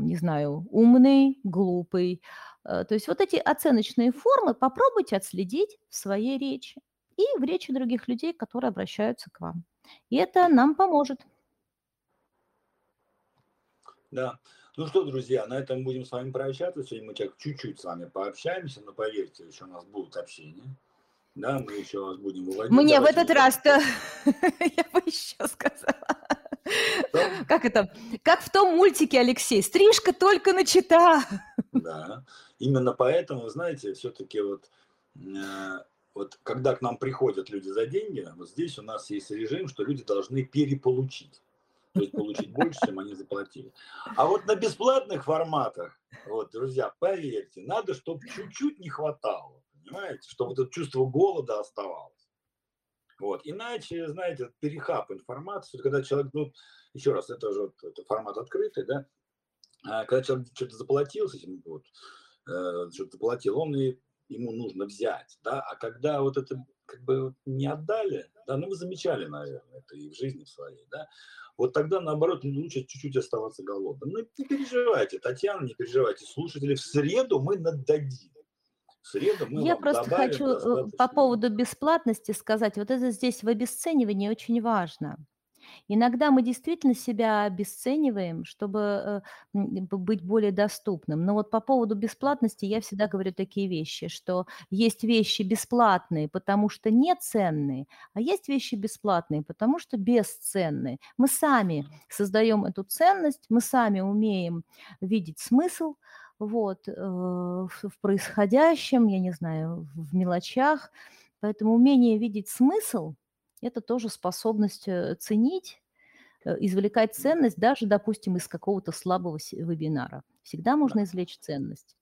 не знаю, умный, глупый. Э, то есть вот эти оценочные формы попробуйте отследить в своей речи и в речи других людей, которые обращаются к вам. И это нам поможет. Да. Ну что, друзья, на этом будем с вами прощаться. Сегодня мы чуть-чуть с вами пообщаемся, но поверьте, еще у нас будут общения. Да, мы еще вас будем выводить. Мне в этот раз-то, я бы еще сказала. Как это? Как в том мультике, Алексей, стрижка только начата. Да, именно поэтому, знаете, все-таки вот, э, вот когда к нам приходят люди за деньги, вот здесь у нас есть режим, что люди должны переполучить. То есть получить больше, чем они заплатили. А вот на бесплатных форматах, вот, друзья, поверьте, надо, чтобы чуть-чуть не хватало, понимаете, чтобы это чувство голода оставалось. Вот. Иначе, знаете, перехап информации, когда человек, ну, еще раз, это же вот, это формат открытый, да, а когда человек что-то заплатил, с этим вот, э, что-то заплатил, он и ему нужно взять, да, а когда вот это как бы не отдали, да, ну вы замечали, наверное, это и в жизни своей, да, вот тогда, наоборот, лучше чуть-чуть оставаться голодным. Ну, не переживайте, Татьяна, не переживайте, слушатели, в среду мы нададим. В среду мы Я просто хочу э, достаточно... по поводу бесплатности сказать, вот это здесь в обесценивании очень важно. Иногда мы действительно себя обесцениваем, чтобы э, быть более доступным. Но вот по поводу бесплатности я всегда говорю такие вещи, что есть вещи бесплатные, потому что не ценные, а есть вещи бесплатные, потому что бесценные. Мы сами создаем эту ценность, мы сами умеем видеть смысл, вот, э, в происходящем, я не знаю, в мелочах. Поэтому умение видеть смысл – это тоже способность э, ценить, э, извлекать ценность даже, допустим, из какого-то слабого вебинара. Всегда можно извлечь ценность.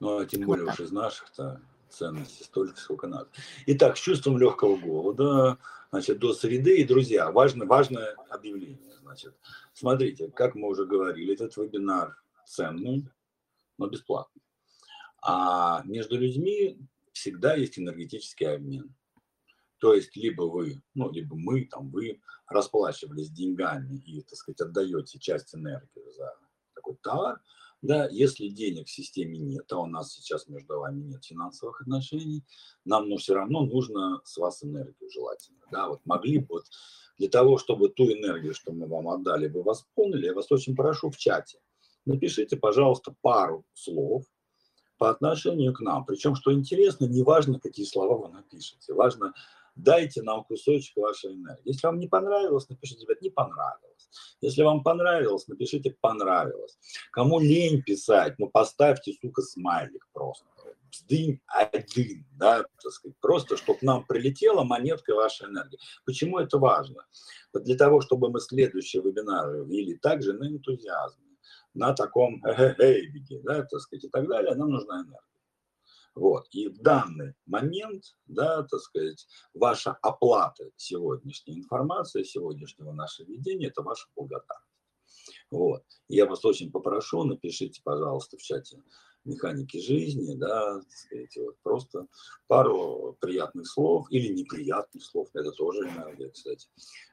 Ну, а тем более вот уж из наших-то ценностей столько, сколько надо. Итак, с чувством легкого голода, значит, до среды. И, друзья, важно, важное объявление. Значит, смотрите, как мы уже говорили, этот вебинар ценный, но бесплатный. А между людьми всегда есть энергетический обмен. То есть либо вы, ну, либо мы, там, вы расплачивались деньгами и, так сказать, отдаете часть энергии за такой товар, да, если денег в системе нет, а у нас сейчас между вами нет финансовых отношений, нам ну, все равно нужно с вас энергию желательно. Да, вот могли бы вот для того, чтобы ту энергию, что мы вам отдали, вы восполнили, я вас очень прошу в чате. Напишите, пожалуйста, пару слов по отношению к нам. Причем, что интересно, не важно, какие слова вы напишете, важно, дайте нам кусочек вашей энергии. Если вам не понравилось, напишите, ребят, не понравилось. Если вам понравилось, напишите понравилось. Кому лень писать, ну поставьте, сука, смайлик просто. Сдынь один, да, так сказать, просто, чтобы нам прилетела монетка вашей энергии. Почему это важно? Для того, чтобы мы следующие вебинары вели также на энтузиазме, на таком эй, да, так сказать, и так далее, нам нужна энергия. Вот. И в данный момент, да, так сказать, ваша оплата сегодняшней информации, сегодняшнего нашего ведения, это ваша благодарность. Вот. Я вас очень попрошу, напишите, пожалуйста, в чате механики жизни, да, сказать, вот просто пару приятных слов или неприятных слов, это тоже энергия, кстати.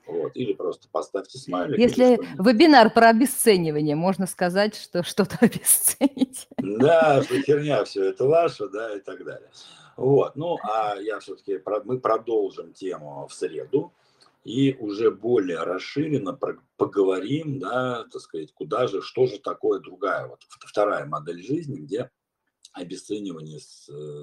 Вот, или просто поставьте смайлик. Если вебинар про обесценивание, можно сказать, что что-то обесценить. Да, что херня все это ваше, да, и так далее. Вот, ну, а я все-таки, мы продолжим тему в среду и уже более расширенно поговорим, да, так сказать, куда же, что же такое другая, вот вторая модель жизни, где обесценивание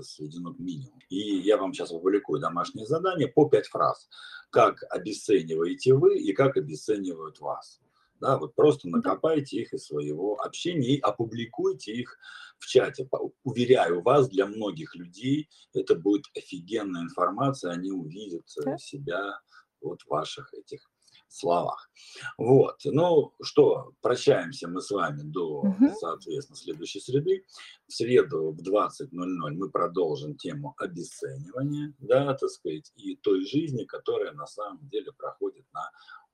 сведено к минимуму. И я вам сейчас опубликую домашнее задание по пять фраз. Как обесцениваете вы и как обесценивают вас. Да, вот просто накопайте их из своего общения и опубликуйте их в чате. Уверяю вас, для многих людей это будет офигенная информация, они увидят э, себя вот ваших этих словах. Вот. Ну что, прощаемся мы с вами до, угу. соответственно, следующей среды. В среду в 20.00 мы продолжим тему обесценивания, да, так сказать, и той жизни, которая на самом деле проходит на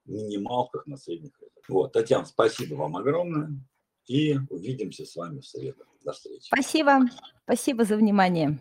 минималках, на средних. Вот, Татьяна, спасибо вам огромное. И увидимся с вами в среду. До встречи. Спасибо. Спасибо за внимание.